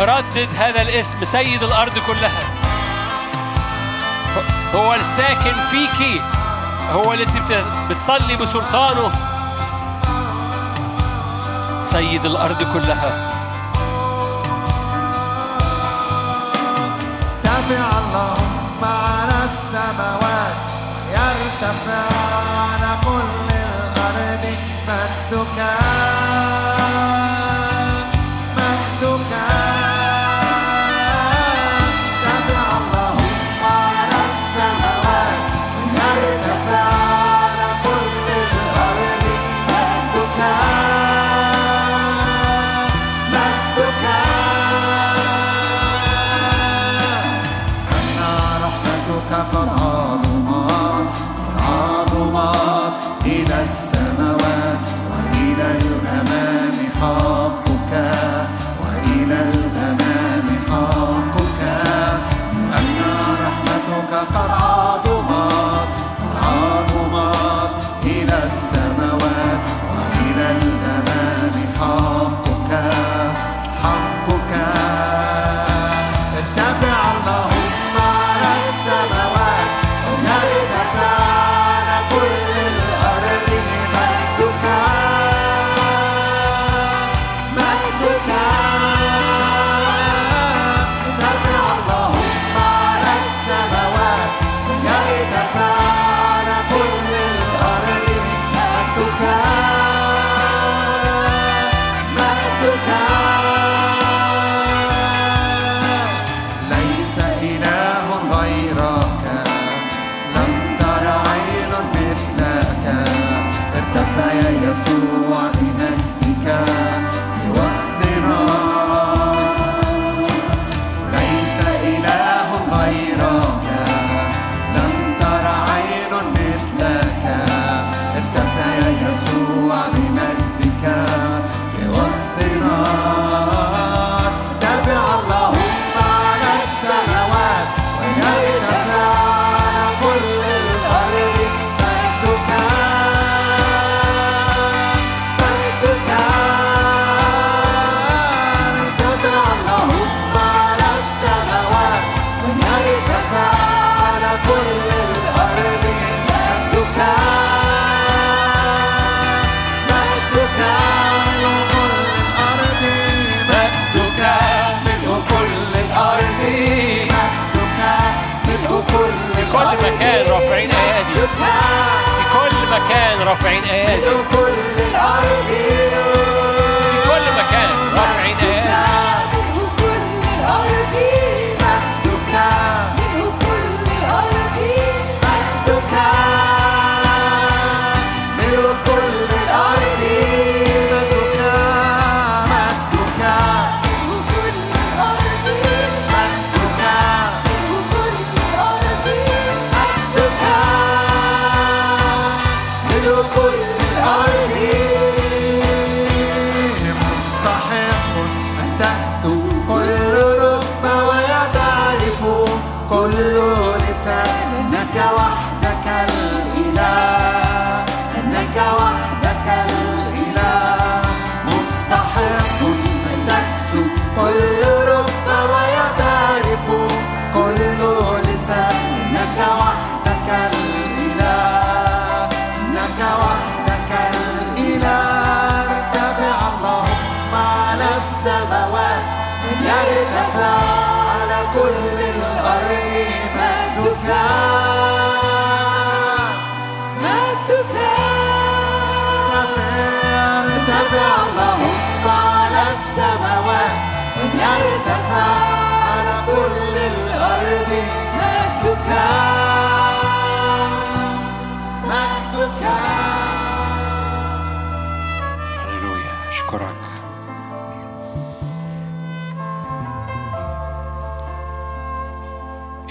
ردد هذا الاسم سيد الأرض كلها. هو الساكن فيكي هو اللي انت بتصلي بسلطانه. سيد الأرض كلها. تابع اللهم على السماوات. يرتفع no count. faint edge.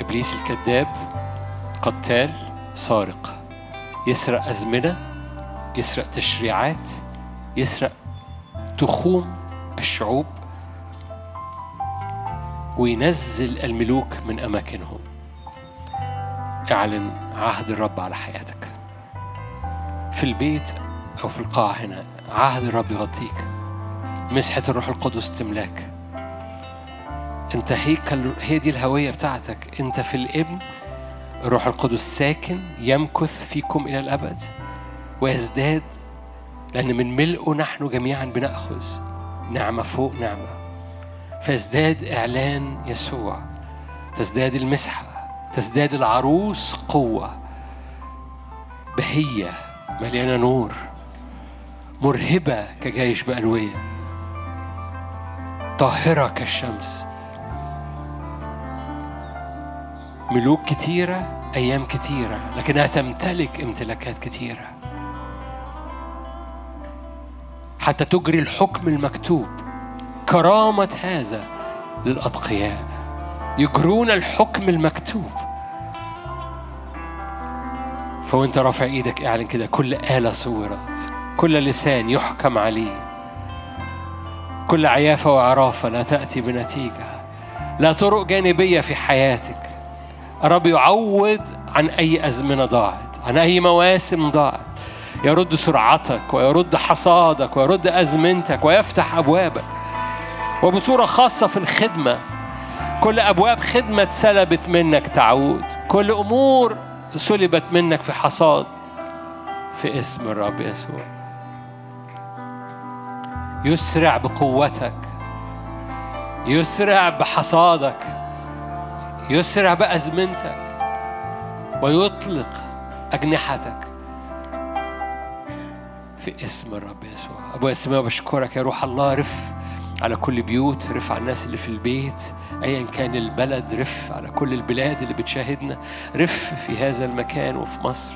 إبليس الكذاب قتال سارق يسرق أزمنة يسرق تشريعات يسرق تخوم وينزل الملوك من أماكنهم. اعلن عهد الرب على حياتك. في البيت أو في القاعة هنا عهد الرب يغطيك. مسحة الروح القدس تملاك. انت هيكل هي دي الهوية بتاعتك. انت في الابن الروح القدس ساكن يمكث فيكم إلى الأبد. ويزداد لأن من ملئه نحن جميعا بنأخذ. نعمة فوق نعمة. فيزداد إعلان يسوع. تزداد المسحة تزداد العروس قوة. بهية مليانة نور. مرهبة كجيش بألوية. طاهرة كالشمس. ملوك كتيرة أيام كتيرة لكنها تمتلك امتلاكات كتيرة. حتى تجري الحكم المكتوب. كرامة هذا للأتقياء. يجرون الحكم المكتوب. فوانت رافع إيدك اعلن كده. كل آلة صورت. كل لسان يحكم عليه. كل عيافة وعرافة لا تأتي بنتيجة. لا طرق جانبية في حياتك. الرب يعوض عن أي أزمنة ضاعت عن أي مواسم ضاعت. يرد سرعتك ويرد حصادك ويرد أزمنتك ويفتح أبوابك. وبصورة خاصة في الخدمة. كل أبواب خدمة اتسلبت منك تعود. كل أمور سلبت منك في حصاد. في اسم الرب يسوع. يسرع بقوتك. يسرع بحصادك. يسرع بأزمنتك. ويطلق أجنحتك. في اسم الرب يسوع. أبويا السماء بشكرك يا روح الله. رف على كل بيوت رف على الناس اللي في البيت ايا كان البلد رف على كل البلاد اللي بتشاهدنا رف في هذا المكان وفي مصر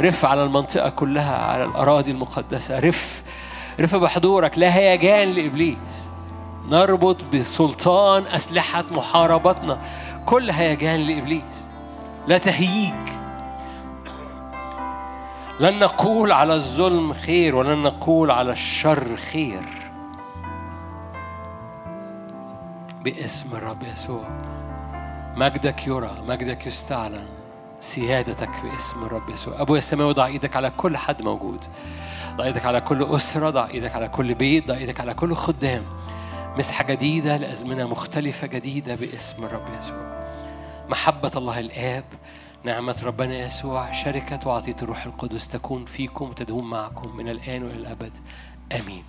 رف على المنطقة كلها على الأراضي المقدسة رف رف بحضورك لا هيجان لإبليس. نربط بسلطان أسلحة محاربتنا كل هيجان لإبليس. لا تهييج. لن نقول على الظلم خير ولن نقول على الشر خير. باسم الرب يسوع. مجدك يرى مجدك يستعلن. سيادتك باسم الرب يسوع. أبويا السماوي ضع إيدك على كل حد موجود. ضع إيدك على كل أسرة ضع إيدك على كل بيت ضع إيدك على كل خدام. مسحة جديدة لأزمنة مختلفة جديدة باسم الرب يسوع. محبة الله الآب نعمة ربنا يسوع شركة وعطية الروح القدس تكون فيكم وتدوم معكم من الآن وإلى الأبد. آمين.